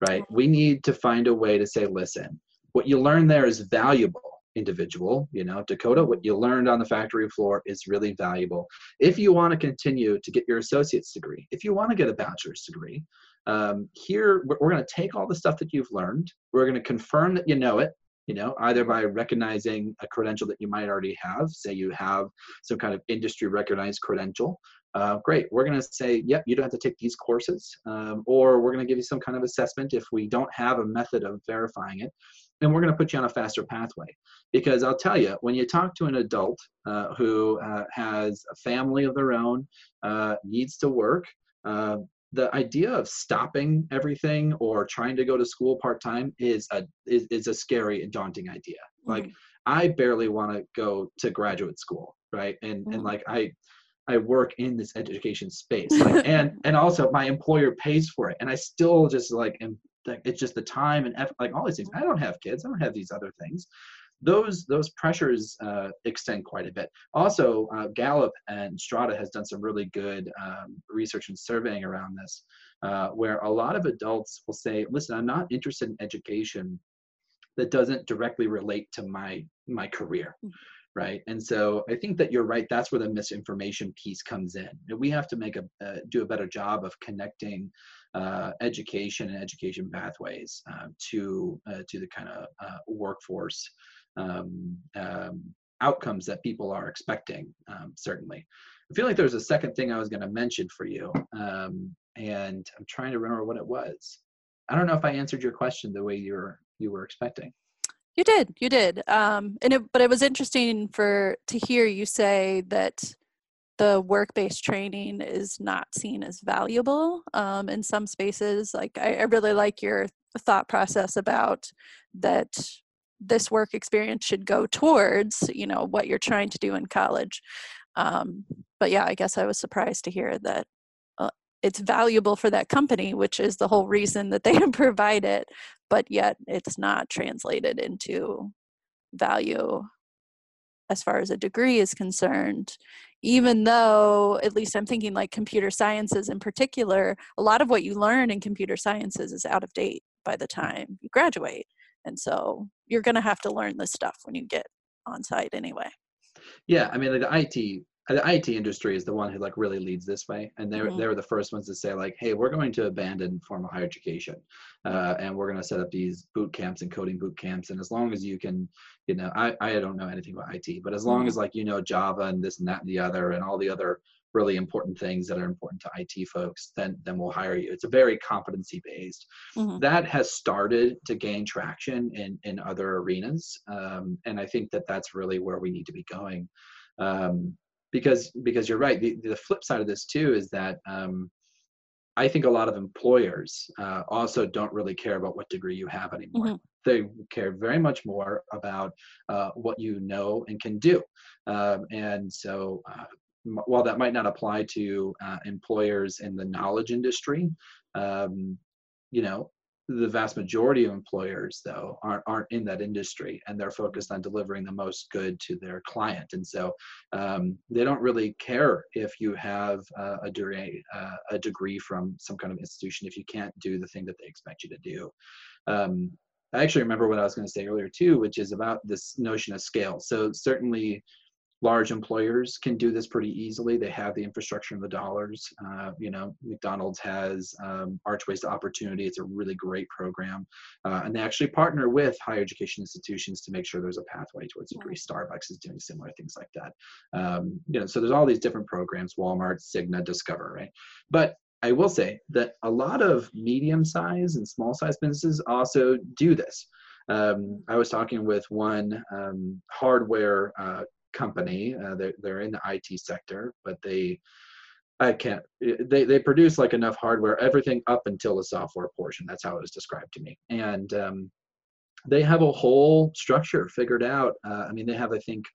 right? We need to find a way to say, listen, what you learn there is valuable individual you know dakota what you learned on the factory floor is really valuable. If you want to continue to get your associate's degree if you want to get a bachelor's degree um, here we're, we're going to take all the stuff that you've learned we're going to confirm that you know it you know either by recognizing a credential that you might already have say you have some kind of industry recognized credential uh, great we're going to say yep you don't have to take these courses um, or we're going to give you some kind of assessment if we don't have a method of verifying it and we're going to put you on a faster pathway because i'll tell you when you talk to an adult uh, who uh, has a family of their own uh, needs to work uh, the idea of stopping everything or trying to go to school part-time is a is, is a scary and daunting idea mm-hmm. like i barely want to go to graduate school right and mm-hmm. and like i i work in this education space like, and and also my employer pays for it and i still just like am like it's just the time and effort, like all these things. I don't have kids. I don't have these other things. Those those pressures uh, extend quite a bit. Also, uh, Gallup and Strada has done some really good um, research and surveying around this, uh, where a lot of adults will say, "Listen, I'm not interested in education that doesn't directly relate to my my career." Mm-hmm right? And so i think that you're right that's where the misinformation piece comes in. We have to make a uh, do a better job of connecting uh, education and education pathways uh, to uh, to the kind of uh, workforce um, um, outcomes that people are expecting um, certainly. I feel like there was a second thing i was going to mention for you um, and i'm trying to remember what it was. I don't know if i answered your question the way you were you were expecting you did, you did. Um, and it, but it was interesting for to hear you say that the work-based training is not seen as valuable um, in some spaces. Like I, I really like your thought process about that this work experience should go towards you know what you're trying to do in college. Um, but yeah, I guess I was surprised to hear that it's valuable for that company, which is the whole reason that they provide it, but yet it's not translated into value as far as a degree is concerned. Even though, at least I'm thinking like computer sciences in particular, a lot of what you learn in computer sciences is out of date by the time you graduate. And so you're going to have to learn this stuff when you get on site anyway. Yeah, I mean, like the IT the IT industry is the one who like really leads this way, and they're mm-hmm. they're the first ones to say like, hey, we're going to abandon formal higher education, uh, and we're going to set up these boot camps and coding boot camps, and as long as you can, you know, I I don't know anything about IT, but as long mm-hmm. as like you know Java and this and that and the other and all the other really important things that are important to IT folks, then then we'll hire you. It's a very competency based. Mm-hmm. That has started to gain traction in in other arenas, um, and I think that that's really where we need to be going. Um, because because you're right. The, the flip side of this too is that um, I think a lot of employers uh, also don't really care about what degree you have anymore. Mm-hmm. They care very much more about uh, what you know and can do. Um, and so, uh, while that might not apply to uh, employers in the knowledge industry, um, you know, the vast majority of employers though aren't, aren't in that industry and they're focused on delivering the most good to their client. And so um, they don't really care if you have uh, a degree uh, a degree from some kind of institution if you can't do the thing that they expect you to do. Um, i actually remember what i was going to say earlier too which is about this notion of scale. So certainly large employers can do this pretty easily. They have the infrastructure and the dollars. Uh, you know, McDonald's has um, Archways to Opportunity. It's a really great program, uh, and they actually partner with higher education institutions to make sure there's a pathway towards a degree. Starbucks is doing similar things like that. Um, you know, so there's all these different programs: Walmart, Cigna, Discover, right? But I will say that a lot of medium-sized and small-sized businesses also do this. Um, I was talking with one um, hardware uh, company. Uh, they're, they're in the IT sector, but they, I can't, they, they produce like enough hardware, everything up until the software portion. That's how it was described to me. And um, they have a whole structure figured out. Uh, I mean, they have, I think,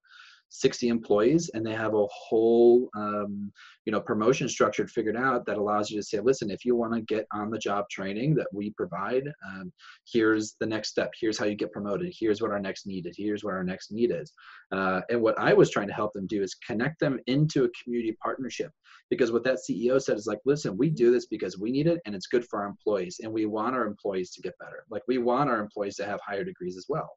60 employees and they have a whole um, you know promotion structure figured out that allows you to say listen if you want to get on the job training that we provide um, here's the next step. Here's how you get promoted. Here's what our next need is. Here's what our next need is. Uh, and what i was trying to help them do is connect them into a community partnership. Because what that ceo said is like listen we do this because we need it and it's good for our employees and we want our employees to get better. Like we want our employees to have higher degrees as well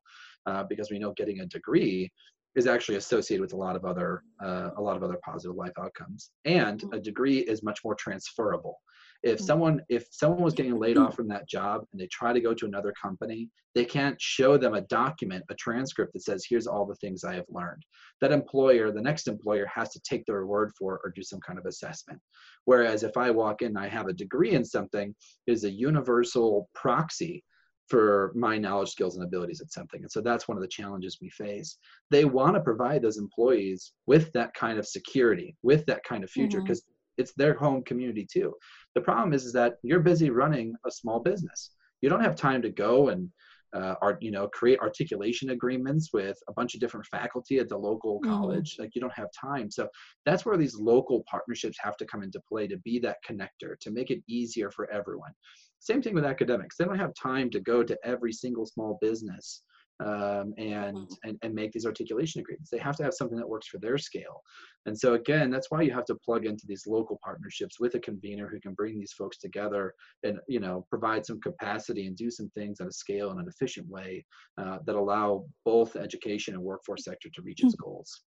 uh, because we know getting a degree is actually associated with a lot of other uh, a lot of other positive life outcomes. And a degree is much more transferable. If mm-hmm. someone if someone was getting laid off from that job and they try to go to another company they can't show them a document a transcript that says here's all the things i have learned. That employer the next employer has to take their word for it or do some kind of assessment. Whereas if i walk in and i have a degree in something is a universal proxy for my knowledge, skills, and abilities at something. And so that's one of the challenges we face. They want to provide those employees with that kind of security, with that kind of future, because mm-hmm. it's their home community too. The problem is, is that you're busy running a small business. You don't have time to go and uh, art, you know, create articulation agreements with a bunch of different faculty at the local mm-hmm. college. Like you don't have time. So that's where these local partnerships have to come into play to be that connector, to make it easier for everyone Same thing with academics. They don't have time to go to every single small business um, and, Mhm. and and make these articulation agreements. They have to have something that works for their scale. And so again, that's why you have to plug into these local partnerships with a convener who can bring these folks together and you know provide some capacity and do some things at a scale and an efficient way uh, that allow both education and workforce sector to reach its goals.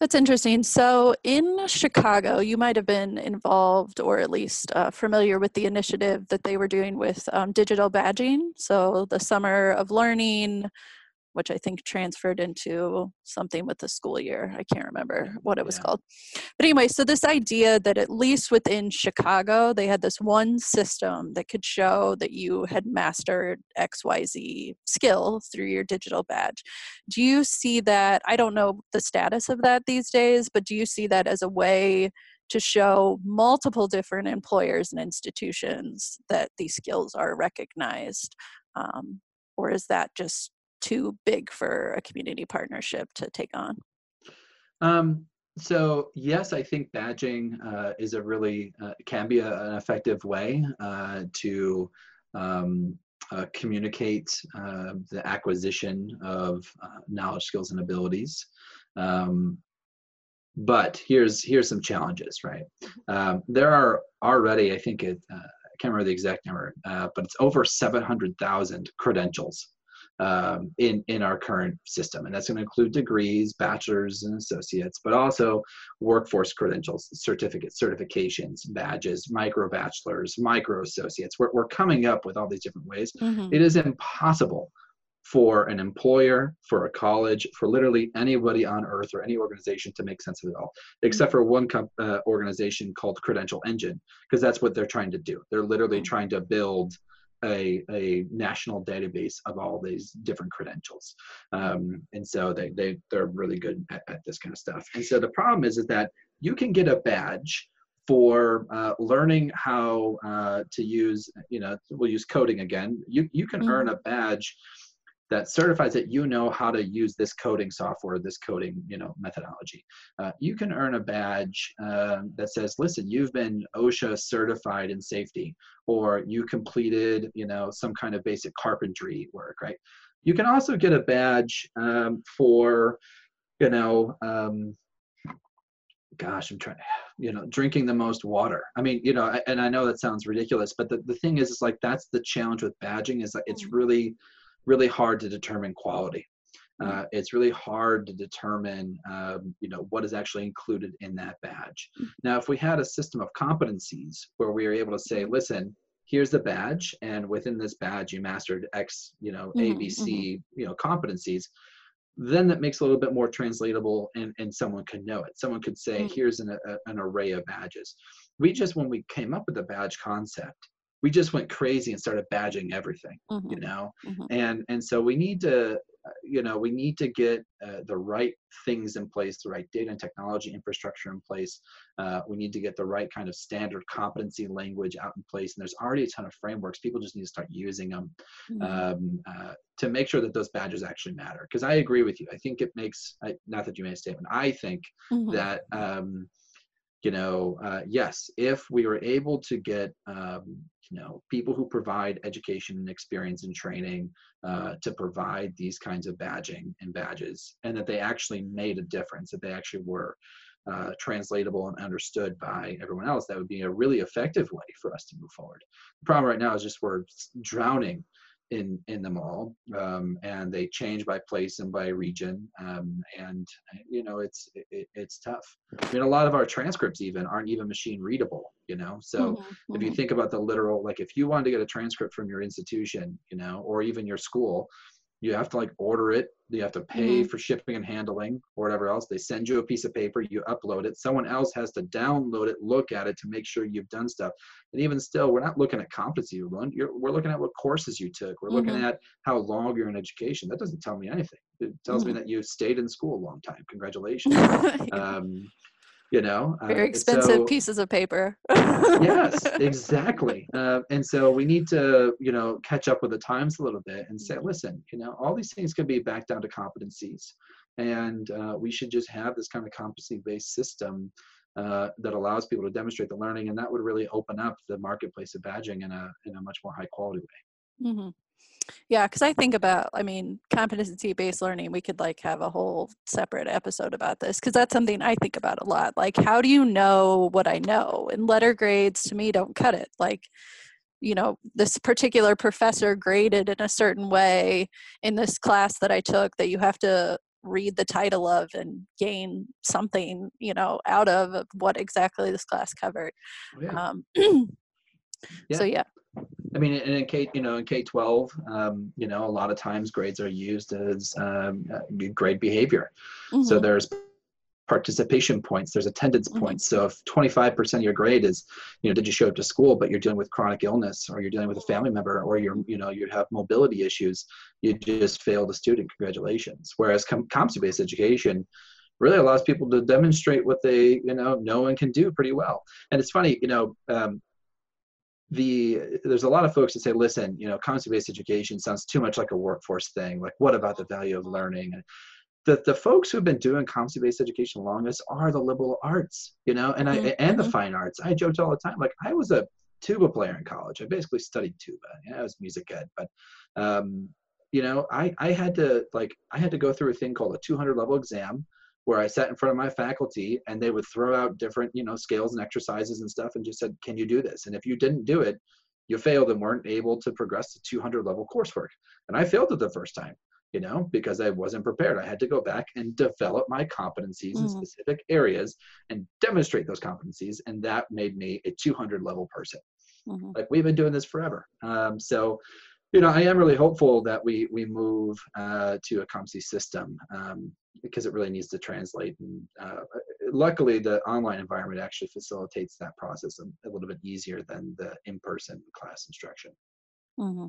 That's interesting. So, in Chicago, you might have been involved or at least uh, familiar with the initiative that they were doing with um, digital badging. So, the Summer of Learning, which I think transferred into something with the school year. I can't remember what it was Yeah. called. But anyway, so this idea that at least within Chicago, they had this one system that could show that you had mastered XYZ skill through your digital badge. Do you see that? I don't know the status of that these days, but do you see that as a way to show multiple different employers and institutions that these skills are recognized? Um, or is that just too big for a community partnership to take on? Um, so yes, I think badging uh, is a really uh, can be a, an effective way uh, to um, uh, communicate uh, the acquisition of uh, knowledge, skills, and abilities. Um, but here's here's some challenges, right? Um, there are already, I think it, uh, I can't remember the exact number, uh, but it's over 700,000 credentials um, in in our current system, and that's going to include degrees, bachelors and associates, but also workforce credentials, certificates, certifications, badges, micro bachelors, micro associates. We're we're coming up with all these different ways. Mhm. It is impossible for an employer, for a college, for literally anybody on earth or any organization to make sense of it all, except for one com- uh, organization called Credential Engine, because that's what they're trying to do. They're literally Mhm. trying to build a, a national database of all these different credentials. Um, and so they, they, they're really good at, at this kind of stuff. And so the problem is, is that you can get a badge for uh, learning how uh, to use, you know, we'll use coding again. You, you can earn a badge that certifies that you know how to use this coding software, this coding, you know, methodology. Uh, you can earn a badge uh, that says, listen, you've been OSHA certified in safety, or you completed, you know, some kind of basic carpentry work, right? You can also get a badge um, for, you know, um, gosh, I'm trying, you know, drinking the most water. I mean, you know, and I know that sounds ridiculous, but the, the thing is, is like that's the challenge with badging is that it's Mhm. really, really hard to determine quality. Uh, it's really hard to determine, um, you know, what is actually included in that badge. Mhm. Now, if we had a system of competencies where we were able to say, listen, here's the badge, and within this badge you mastered X, you know, A, Mhm, B, C, you know, competencies, then that makes a little bit more translatable and, and someone could know it. Someone could say, Mm. here's an, a, an array of badges. We just, when we came up with the badge concept, we just went crazy and started badging everything, you Mhm, know? mhm. And, and so we need to, uh, you know, we need to get uh, the right things in place, the right data and technology infrastructure in place. Uh, we need to get the right kind of standard competency language out in place. And there's already a ton of frameworks. People just need to start using them Mhm. um, uh, to make sure that those badges actually matter. Because I agree with you. I think it makes, I, not that you made a statement, I think Mhm. that, um, you know, uh, yes, if we were able to get, um, you know, people who provide education and experience and training uh, to provide these kinds of badging and badges, and that they actually made a difference, that they actually were uh, translatable and understood by everyone else, that would be a really effective way for us to move forward. The problem right now is just we're drowning in in them all, um, and they change by place and by region, um, and you know it's it, it's tough. I mean, a lot of our transcripts even aren't even machine readable, you know. So Mhm, if you mhm. think about the literal, like if you wanted to get a transcript from your institution, you know, or even your school, you have to like order it. You have to pay Mhm. for shipping and handling or whatever else. They send you a piece of paper, you upload it. Someone else has to download it, look at it to make sure you've done stuff. And even still, we're not looking at competency. Looking- you're- we're looking at what courses you took. We're looking Mhm. at how long you're in education. That doesn't tell me anything. It tells me Mhm. that you stayed in school a long time. Congratulations. um, you know, uh, Very expensive so- pieces of paper. yes exactly uh, and so we need to you know catch up with the times a little bit and say listen you know all these things can be back down to competencies and uh, we should just have this kind of competency based system uh, that allows people to demonstrate the learning, and that would really open up the marketplace of badging in a in a much more high quality way. Mm-hmm. Yeah, because I think about, I mean, competency based learning, we could like have a whole separate episode about this because that's something I think about a lot. Like, how do you know what I know? And letter grades to me don't cut it. Like, you know, this particular professor graded in a certain way in this class that I took that you have to read the title of and gain something, you know, out of what exactly this class covered. Oh, yeah. Um, yeah. So, yeah. I mean, in K, you know, in K twelve, um, you know, a lot of times grades are used as um, uh, grade behavior. Mm-hmm. So there's participation points there's attendance mm-hmm. points so if 25% of your grade is you know did you show up to school but you're dealing with chronic illness or you're dealing with a family member or you're you know you have mobility issues you just failed a student congratulations whereas com- competency based education really allows people to demonstrate what they you know know and can do pretty well and it's funny you know um, the there's a lot of folks that say listen you know competency based education sounds too much like a workforce thing like what about the value of learning the, the folks who've been doing competency-based education longest are the liberal arts, you know, and mm-hmm. I and the mm-hmm. fine arts. I joked all the time, like I was a tuba player in college. I basically studied tuba. Yeah, I was music ed, but um, you know, I I had to like I had to go through a thing called a 200 level exam where I sat in front of my faculty and they would throw out different, you know, scales and exercises and stuff and just said, "Can you do this?" And if you didn't do it, you failed and weren't able to progress to 200 level coursework. And I failed it the first time you know, because I wasn't prepared. I had to go back and develop my competencies mm-hmm. in specific areas and demonstrate those competencies. And that made me a 200 level person. Mm-hmm. Like we've been doing this forever. Um, so, you know, I am really hopeful that we we move uh, to a competency system um, because it really needs to translate. And uh, luckily, the online environment actually facilitates that process a, a little bit easier than the in-person class instruction. Mm-hmm.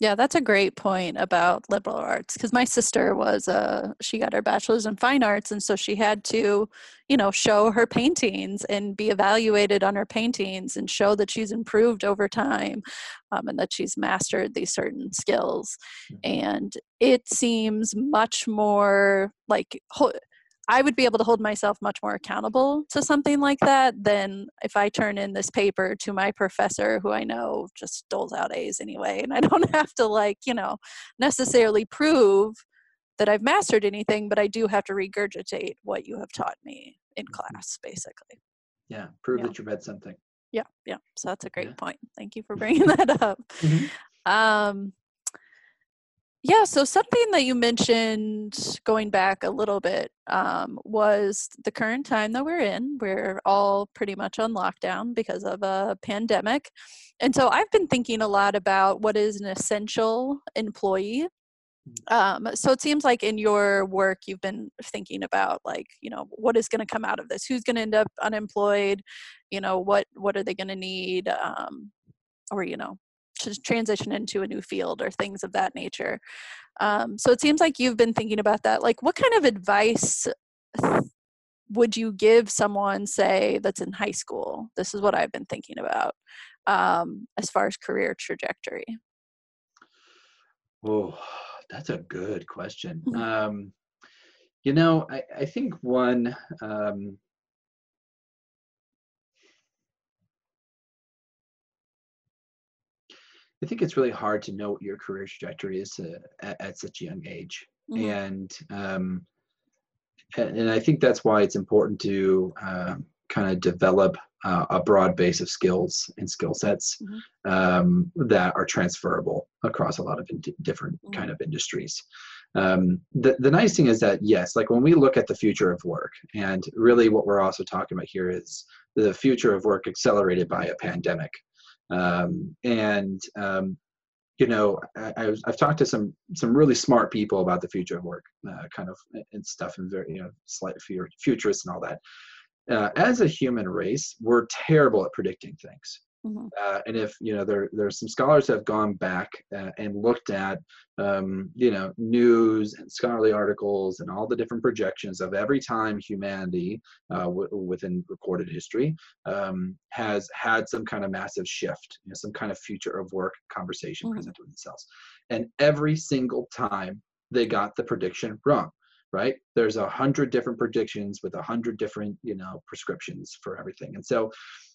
Yeah, that's a great point about liberal arts because my sister was uh she got her bachelor's in fine arts and so she had to, you know, show her paintings and be evaluated on her paintings and show that she's improved over time um, and that she's mastered these certain skills. Mm-hmm. And it seems much more like I would be able to hold myself much more accountable to something like that than if I turn in this paper to my professor who I know just doles out A's anyway. And I don't have to, like, you know, necessarily prove that I've mastered anything, but I do have to regurgitate what you have taught me in mm-hmm. class, basically. Yeah, prove yeah. that you read something. Yeah, yeah. So that's a great yeah. point. Thank you for bringing that up. Mm-hmm. Um, yeah, so something that you mentioned going back a little bit um, was the current time that we're in. We're all pretty much on lockdown because of a pandemic. And so I've been thinking a lot about what is an essential employee. Mm. Um, so it seems like in your work, you've been thinking about like, you know, what is going to come out of this? Who's going to end up unemployed? You know, what what are they going to need? Um, or you know transition into a new field or things of that nature. Um, so it seems like you've been thinking about that. Like, what kind of advice would you give someone, say, that's in high school? This is what I've been thinking about um, as far as career trajectory. Oh, that's a good question. Mm-hmm. Um, you know, I, I think one um, I think it's really hard to know what your career trajectory is uh, at, at, such a young age, mm-hmm. and um, and I think that's why it's important to uh, kind of develop uh, a broad base of skills and skill sets mm-hmm. um, that are transferable across a lot of in- different mm-hmm. kind of industries. Um, the, the nice thing is that yes, like when we look at the future of work, and really what we're also talking about here is the future of work accelerated by a pandemic. Um, and um, you know, I, have talked to some some really smart people about the future of work, uh, kind of and stuff, and very you know, slight futurists and all that. Uh, as a human race, we're terrible at predicting things. Mm-hmm. Uh, and if you know there there's some scholars have gone back uh, and looked at um, you know news and scholarly articles and all the different projections of every time humanity uh, w- within recorded history um, has had some kind of massive shift, you know, some kind of future of work conversation mm-hmm. presented with themselves, and every single time they got the prediction wrong right? There's a hundred different predictions with a hundred different, you know, prescriptions for everything. And so,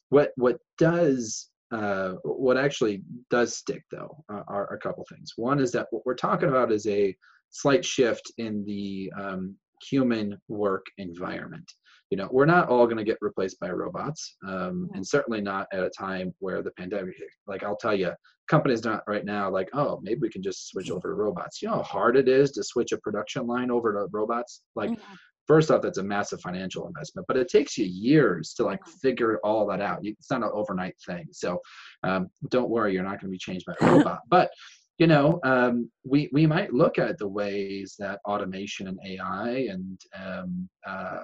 what what does uh, what actually does stick though uh, are a couple things. One is that what we're talking about is a slight shift in the um, human work environment. You know, we're not all going to get replaced by robots, um, and certainly not at a time where the pandemic. Like I'll tell you, companies not right now like, oh, maybe we can just switch over to robots. You know how hard it is to switch a production line over to robots. Like, mm-hmm. First off, that's a massive financial investment, but it takes you years to like figure all that out. It's not an overnight thing. So um, don't worry, you're not going to be changed by a robot, but you know, um, we we might look at the ways that automation and AI and um, uh,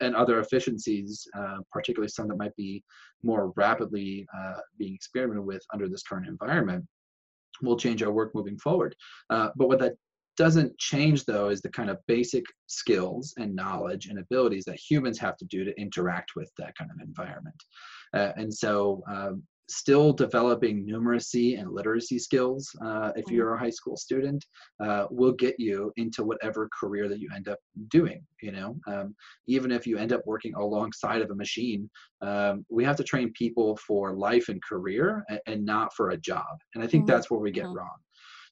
and other efficiencies, uh, particularly some that might be more rapidly uh, being experimented with under this current environment, will change our work moving forward. Uh, but what that doesn't change though is the kind of basic skills and knowledge and abilities that humans have to do to interact with that kind of environment. Uh, and so um, still developing numeracy and literacy skills uh, if you're a high school student uh, will get you into whatever career that you end up doing you know um, even if you end up working alongside of a machine um, we have to train people for life and career and, and not for a job and i think mm-hmm. that's where we get mm-hmm. wrong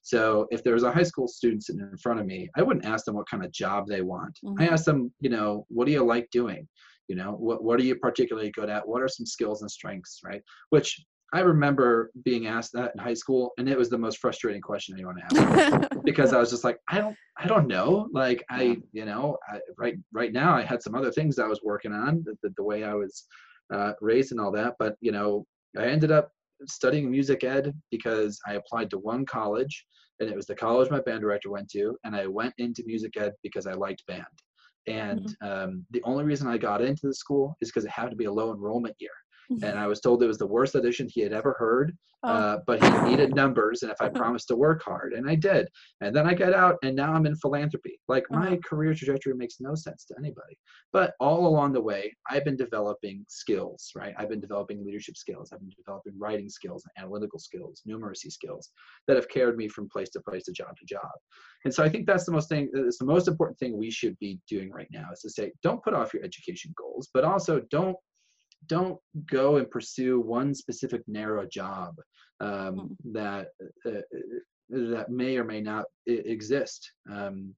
so if there was a high school student sitting in front of me, I wouldn't ask them what kind of job they want. Mm-hmm. I ask them, you know, what do you like doing? you know what, what are you particularly good at what are some skills and strengths right which i remember being asked that in high school and it was the most frustrating question anyone asked because i was just like i don't i don't know like i you know I, right right now i had some other things i was working on the, the, the way i was uh, raised and all that but you know i ended up studying music ed because i applied to one college and it was the college my band director went to and i went into music ed because i liked band and mm-hmm. um, the only reason I got into the school is because it had to be a low enrollment year and I was told it was the worst audition he had ever heard. Oh. Uh, but he needed numbers, and if I promised to work hard, and I did, and then I got out, and now I'm in philanthropy. Like my uh-huh. career trajectory makes no sense to anybody. But all along the way, I've been developing skills. Right, I've been developing leadership skills. I've been developing writing skills, analytical skills, numeracy skills that have carried me from place to place, to job to job. And so I think that's the most thing. It's the most important thing we should be doing right now is to say, don't put off your education goals, but also don't don't go and pursue one specific narrow job um, hmm. that uh, that may or may not exist. Um,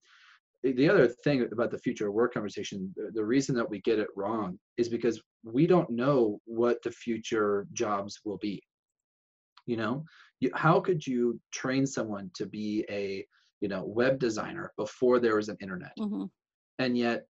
the other thing about the future of work conversation, the, the reason that we get it wrong is because we don't know what the future jobs will be. You know, you, how could you train someone to be a you know web designer before there was an internet? Mm-hmm. And yet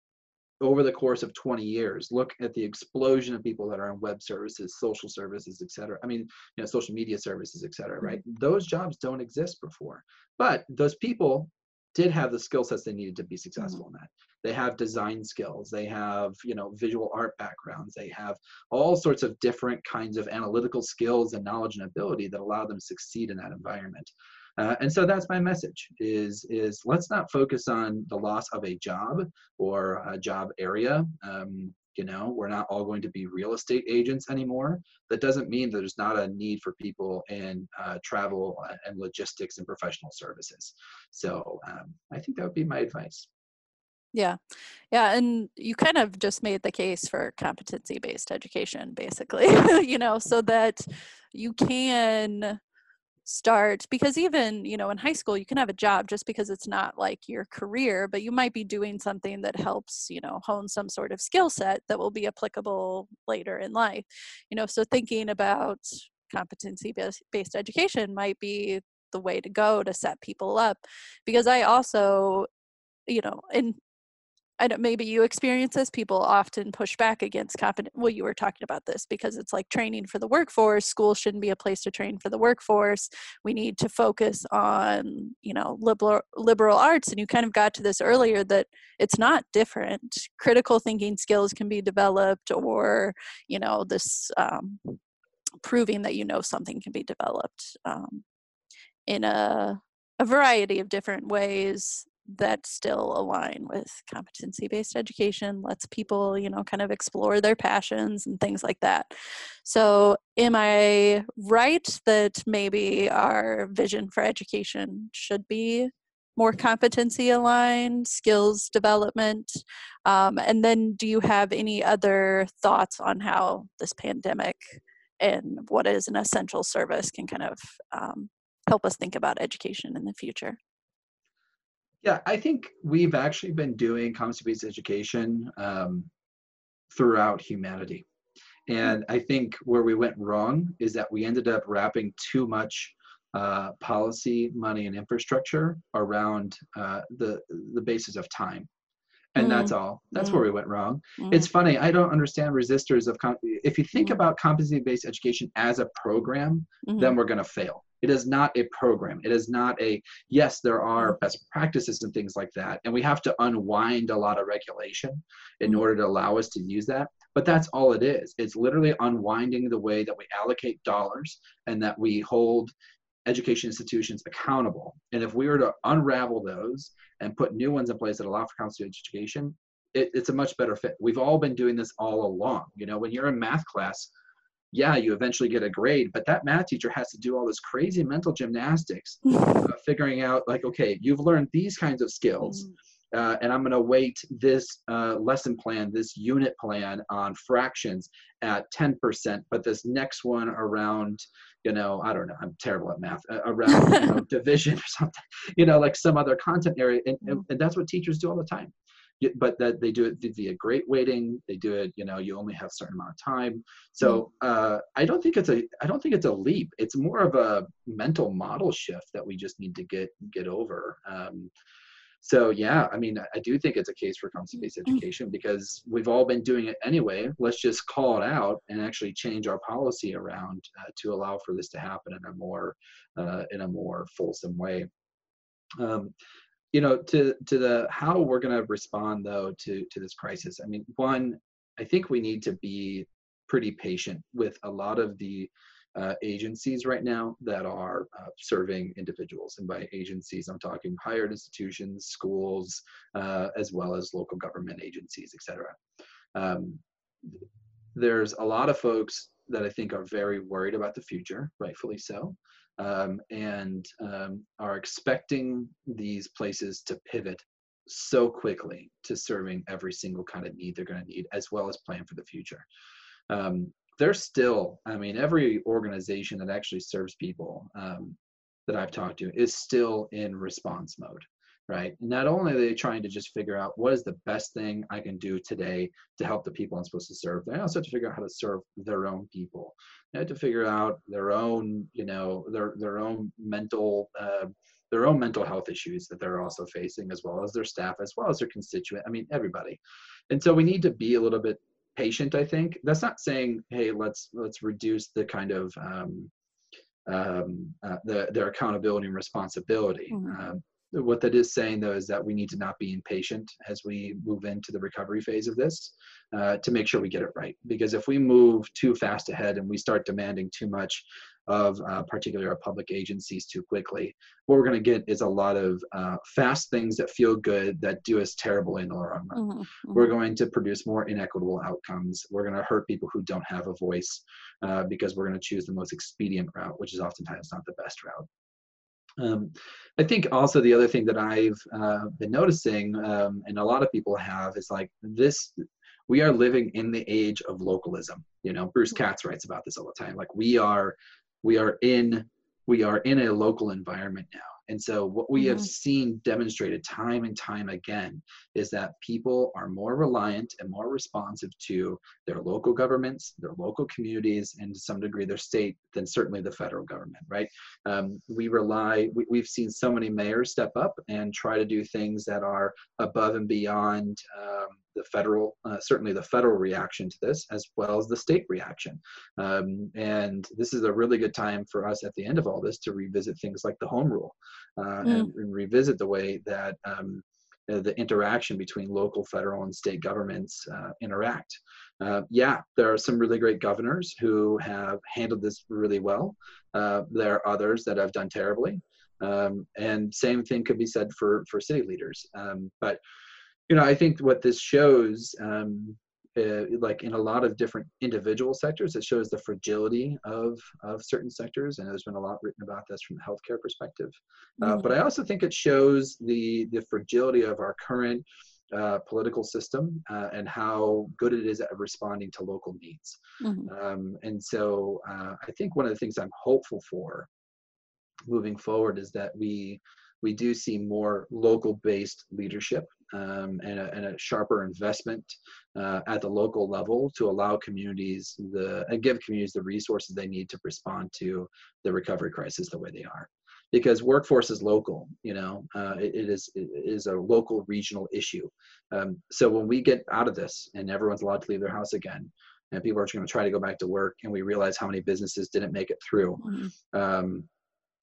over the course of 20 years look at the explosion of people that are in web services social services et cetera i mean you know social media services et cetera right mm-hmm. those jobs don't exist before but those people did have the skill sets they needed to be successful mm-hmm. in that they have design skills they have you know visual art backgrounds they have all sorts of different kinds of analytical skills and knowledge and ability that allow them to succeed in that environment uh, and so that's my message is, is let's not focus on the loss of a job or a job area. Um, you know, we're not all going to be real estate agents anymore. That doesn't mean there's not a need for people in uh, travel and logistics and professional services. So um, I think that would be my advice. Yeah. Yeah. And you kind of just made the case for competency based education, basically, you know, so that you can start because even you know in high school you can have a job just because it's not like your career but you might be doing something that helps you know hone some sort of skill set that will be applicable later in life. You know so thinking about competency based education might be the way to go to set people up because i also you know in I don't, maybe you experience this. People often push back against confident. Well, you were talking about this because it's like training for the workforce. School shouldn't be a place to train for the workforce. We need to focus on, you know, liberal liberal arts. And you kind of got to this earlier that it's not different. Critical thinking skills can be developed, or you know, this um, proving that you know something can be developed um, in a a variety of different ways that still align with competency based education lets people you know kind of explore their passions and things like that so am i right that maybe our vision for education should be more competency aligned, skills development? Um, and then, do you have any other thoughts on how this pandemic and what is an essential service can kind of um, help us think about education in the future? Yeah, I think we've actually been doing competency-based education um, throughout humanity. And I think where we went wrong is that we ended up wrapping too much uh, policy, money, and infrastructure around uh, the the basis of time, and mm. that's all. That's mm. where we went wrong. Mm. It's funny. I don't understand resistors of. if you think about competency-based education as a program, mm-hmm. then we're going to fail. It is not a program. It is not a. Yes, there are best practices and things like that, and we have to unwind a lot of regulation in order to allow us to use that. But that's all it is. It's literally unwinding the way that we allocate dollars and that we hold education institutions accountable. And if we were to unravel those and put new ones in place that allow for competency education, it, it's a much better fit. We've all been doing this all along. You know, when you're in math class, yeah, you eventually get a grade, but that math teacher has to do all this crazy mental gymnastics, uh, figuring out like, okay, you've learned these kinds of skills. Mm-hmm uh, and I'm going to weight this uh, lesson plan, this unit plan on fractions at 10%, but this next one around, you know, I don't know, I'm terrible at math, uh, around you know, division or something, you know, like some other content area. And, and, and that's what teachers do all the time. But that they do it via great weighting. They do it, you know, you only have a certain amount of time. So mm. uh, I don't think it's a, I don't think it's a leap. It's more of a mental model shift that we just need to get get over. Um, so yeah, I mean, I do think it's a case for competency-based mm. education because we've all been doing it anyway. Let's just call it out and actually change our policy around uh, to allow for this to happen in a more uh, in a more fulsome way. Um, you know, to to the how we're going to respond though to to this crisis. I mean, one, I think we need to be pretty patient with a lot of the uh, agencies right now that are uh, serving individuals. And by agencies, I'm talking higher institutions, schools, uh, as well as local government agencies, et cetera. Um, there's a lot of folks that I think are very worried about the future, rightfully so, um, and um, are expecting these places to pivot so quickly to serving every single kind of need they're going to need, as well as plan for the future. Um, they're still, I mean, every organization that actually serves people um, that I've talked to is still in response mode, right? And not only are they trying to just figure out what is the best thing I can do today to help the people I'm supposed to serve, they also have to figure out how to serve their own people. They have to figure out their own, you know, their their own mental. Uh, their own mental health issues that they're also facing, as well as their staff, as well as their constituent. I mean, everybody. And so we need to be a little bit patient i think that's not saying hey let's let's reduce the kind of um, um, uh, the, their accountability and responsibility mm-hmm. um, what that is saying though is that we need to not be impatient as we move into the recovery phase of this uh, to make sure we get it right because if we move too fast ahead and we start demanding too much of uh, particularly our public agencies too quickly. What we're going to get is a lot of uh, fast things that feel good that do us terrible in the long run. Mm-hmm, mm-hmm. We're going to produce more inequitable outcomes. We're going to hurt people who don't have a voice uh, because we're going to choose the most expedient route, which is oftentimes not the best route. Um, I think also the other thing that I've uh, been noticing, um, and a lot of people have, is like this we are living in the age of localism. You know, Bruce mm-hmm. Katz writes about this all the time. Like we are we are in we are in a local environment now and so, what we mm-hmm. have seen demonstrated time and time again is that people are more reliant and more responsive to their local governments, their local communities, and to some degree their state than certainly the federal government, right? Um, we rely, we, have seen so many mayors step up and try to do things that are above and beyond um, the federal, uh, certainly the federal reaction to this, as well as the state reaction. Um, and this is a really good time for us at the end of all this to revisit things like the home rule uh, mm. and, and, revisit the way that um, the interaction between local, federal, and state governments uh, interact. Uh, yeah, there are some really great governors who have handled this really well. Uh, there are others that have done terribly. Um, and same thing could be said for, for city leaders. Um, but you know, I think what this shows um, uh, like in a lot of different individual sectors, it shows the fragility of of certain sectors, and there's been a lot written about this from the healthcare perspective. Uh, Mhm. but I also think it shows the the fragility of our current uh, political system uh, and how good it is at responding to local needs. Mhm. Um, and so uh, I think one of the things I'm hopeful for moving forward is that we we do see more local based leadership um, and, a, and a sharper investment uh, at the local level to allow communities the and give communities the resources they need to respond to the recovery crisis the way they are because workforce is local you know uh, it, it is it is a local regional issue um, so when we get out of this and everyone's allowed to leave their house again and people are going to try to go back to work and we realize how many businesses didn't make it through Mhm. um,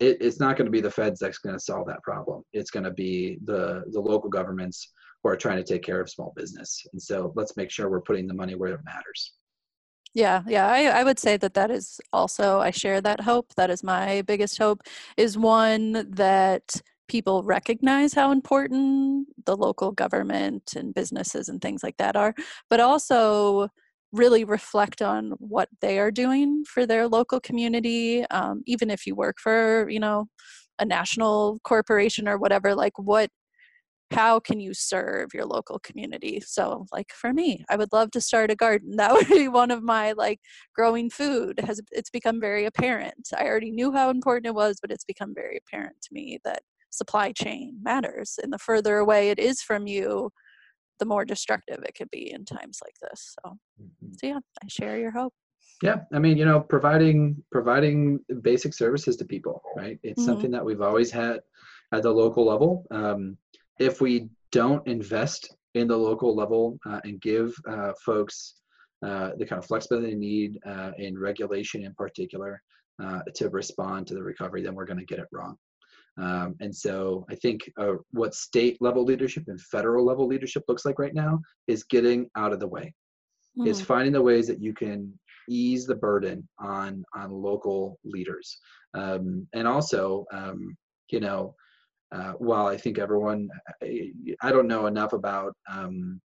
it, it's not going to be the feds that's going to solve that problem. It's going to be the the local governments who are trying to take care of small business. And so let's make sure we're putting the money where it matters. Yeah, yeah, I, I would say that that is also, I share that hope. That is my biggest hope, is one that people recognize how important the local government and businesses and things like that are, but also really reflect on what they are doing for their local community. Um, even if you work for, you know, a national corporation or whatever, like what how can you serve your local community so like for me i would love to start a garden that would be one of my like growing food has it's become very apparent i already knew how important it was but it's become very apparent to me that supply chain matters and the further away it is from you the more destructive it could be in times like this so so yeah i share your hope Yeah, I mean, you know, providing providing basic services to people, right? It's Mhm. something that we've always had at the local level. Um, if we don't invest in the local level uh, and give uh, folks uh, the kind of flexibility they need uh, in regulation in particular uh, to respond to the recovery, then we're going to get it wrong. Um, and so I think uh, what state level leadership and federal level leadership looks like right now is getting out of the way is Mhm. finding the ways that you can ease the burden on on local leaders um, and also um, you know uh, while i think everyone I, I don't know enough about um,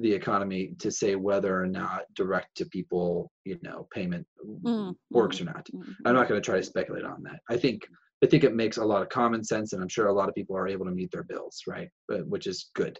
the economy to say whether or not direct to people you know payment Mm, works or not Mhm. i'm not going to try to speculate on that i think i think it makes a lot of common sense and i'm sure a lot of people are able to meet their bills right? But which is good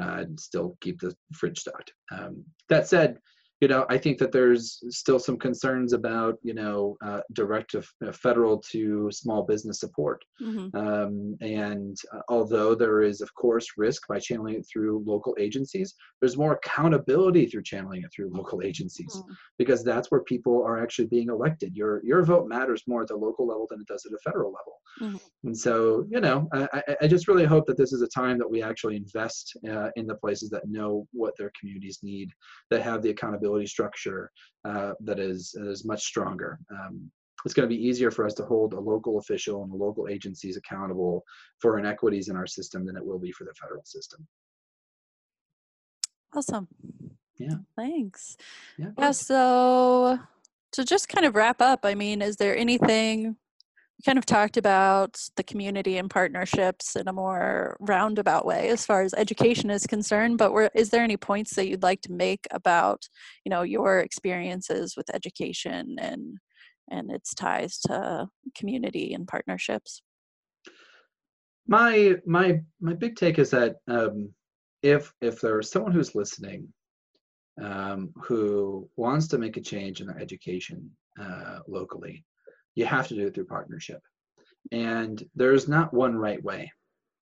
uh, and still keep the fridge stocked. Um, that said you know i think that there's still some concerns about you know uh, direct uh, federal to small business support Mhm. um, and uh, although there is, of course, risk by channeling it through local agencies, there's more accountability through channeling it through local agencies Mm. because that's where people are actually being elected. Your your vote matters more at the local level than it does at a federal level. Mhm. And so, you know, I, I- I just really hope that this is a time that we actually invest uh, in the places that know what their communities need, that have the accountability structure uh, that is that is much stronger. Um, it's going to be easier for us to hold a local official and the local agencies accountable for inequities in our system than it will be for the federal system. awesome Yeah. thanks Yeah. Yeah, so to just kind of wrap up, I mean, is there anything kind of talked about the community and partnerships in a more roundabout way as far as education is concerned, but were, is there any points that you'd like to make about, you know, your experiences with education and and its ties to community and partnerships? my my my big take is that um, if if there's someone who's listening um, who wants to make a change in their education uh, locally, you have to do it through partnership. And there's not one right way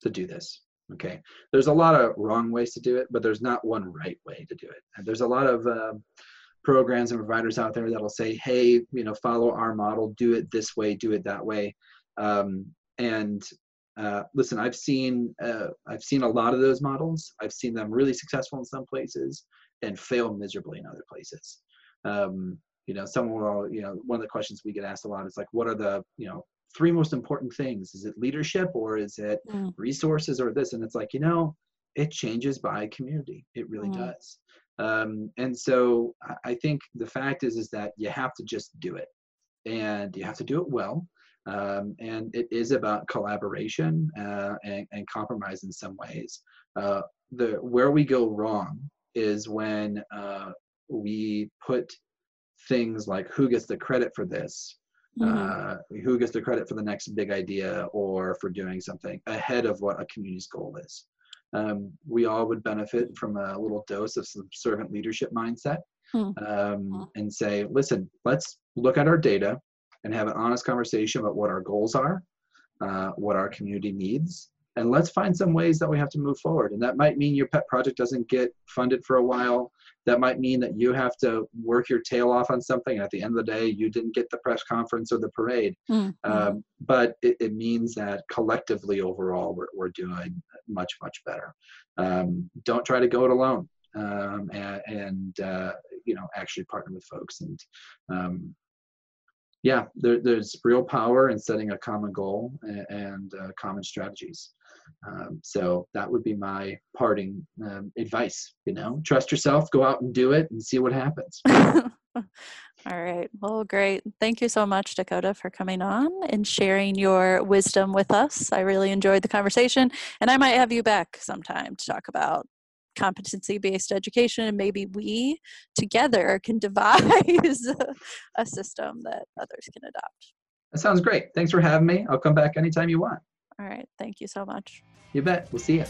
to do this. Okay, there's a lot of wrong ways to do it, but there's not one right way to do it. And there's a lot of uh, programs and providers out there that'll say, "Hey, you know, follow our model, do it this way, do it that way." Um, and uh, listen, I've seen uh, I've seen a lot of those models. I've seen them really successful in some places and fail miserably in other places. Um, you know, someone will, you know, one of the questions we get asked a lot is like, what are the, you know, three most important things? Is it leadership or is it Mm. resources or this? And it's like, you know, it changes by community. It really Mm. does. Um, and so I- think the fact is, is that you have to just do it and you have to do it well. Um, and it is about collaboration uh, and, and compromise in some ways. Uh, the where we go wrong is when uh, we put things like who gets the credit for this, Mhm. uh, who gets the credit for the next big idea or for doing something ahead of what a community's goal is. Um, we all would benefit from a little dose of some servant leadership mindset Hmm. um, and say, listen, let's look at our data and have an honest conversation about what our goals are, uh, what our community needs, and let's find some ways that we have to move forward. And that might mean your pet project doesn't get funded for a while. That might mean that you have to work your tail off on something. And at the end of the day, you didn't get the press conference or the parade. Mhm. Um, but it, it means that collectively, overall, we're, we're doing much, much better. Um, don't try to go it alone. Um, and, and uh, you know, actually partner with folks. And um, yeah, there, there's real power in setting a common goal and, and uh, common strategies. Um, so that would be my parting um, advice. You know, trust yourself, go out and do it, and see what happens. All right. Well, great. Thank you so much, Dakota, for coming on and sharing your wisdom with us. I really enjoyed the conversation, and I might have you back sometime to talk about competency based education and maybe we together can devise a system that others can adopt. That sounds great. Thanks for having me. I'll come back anytime you want. All right. Thank you so much. You bet. We'll see you.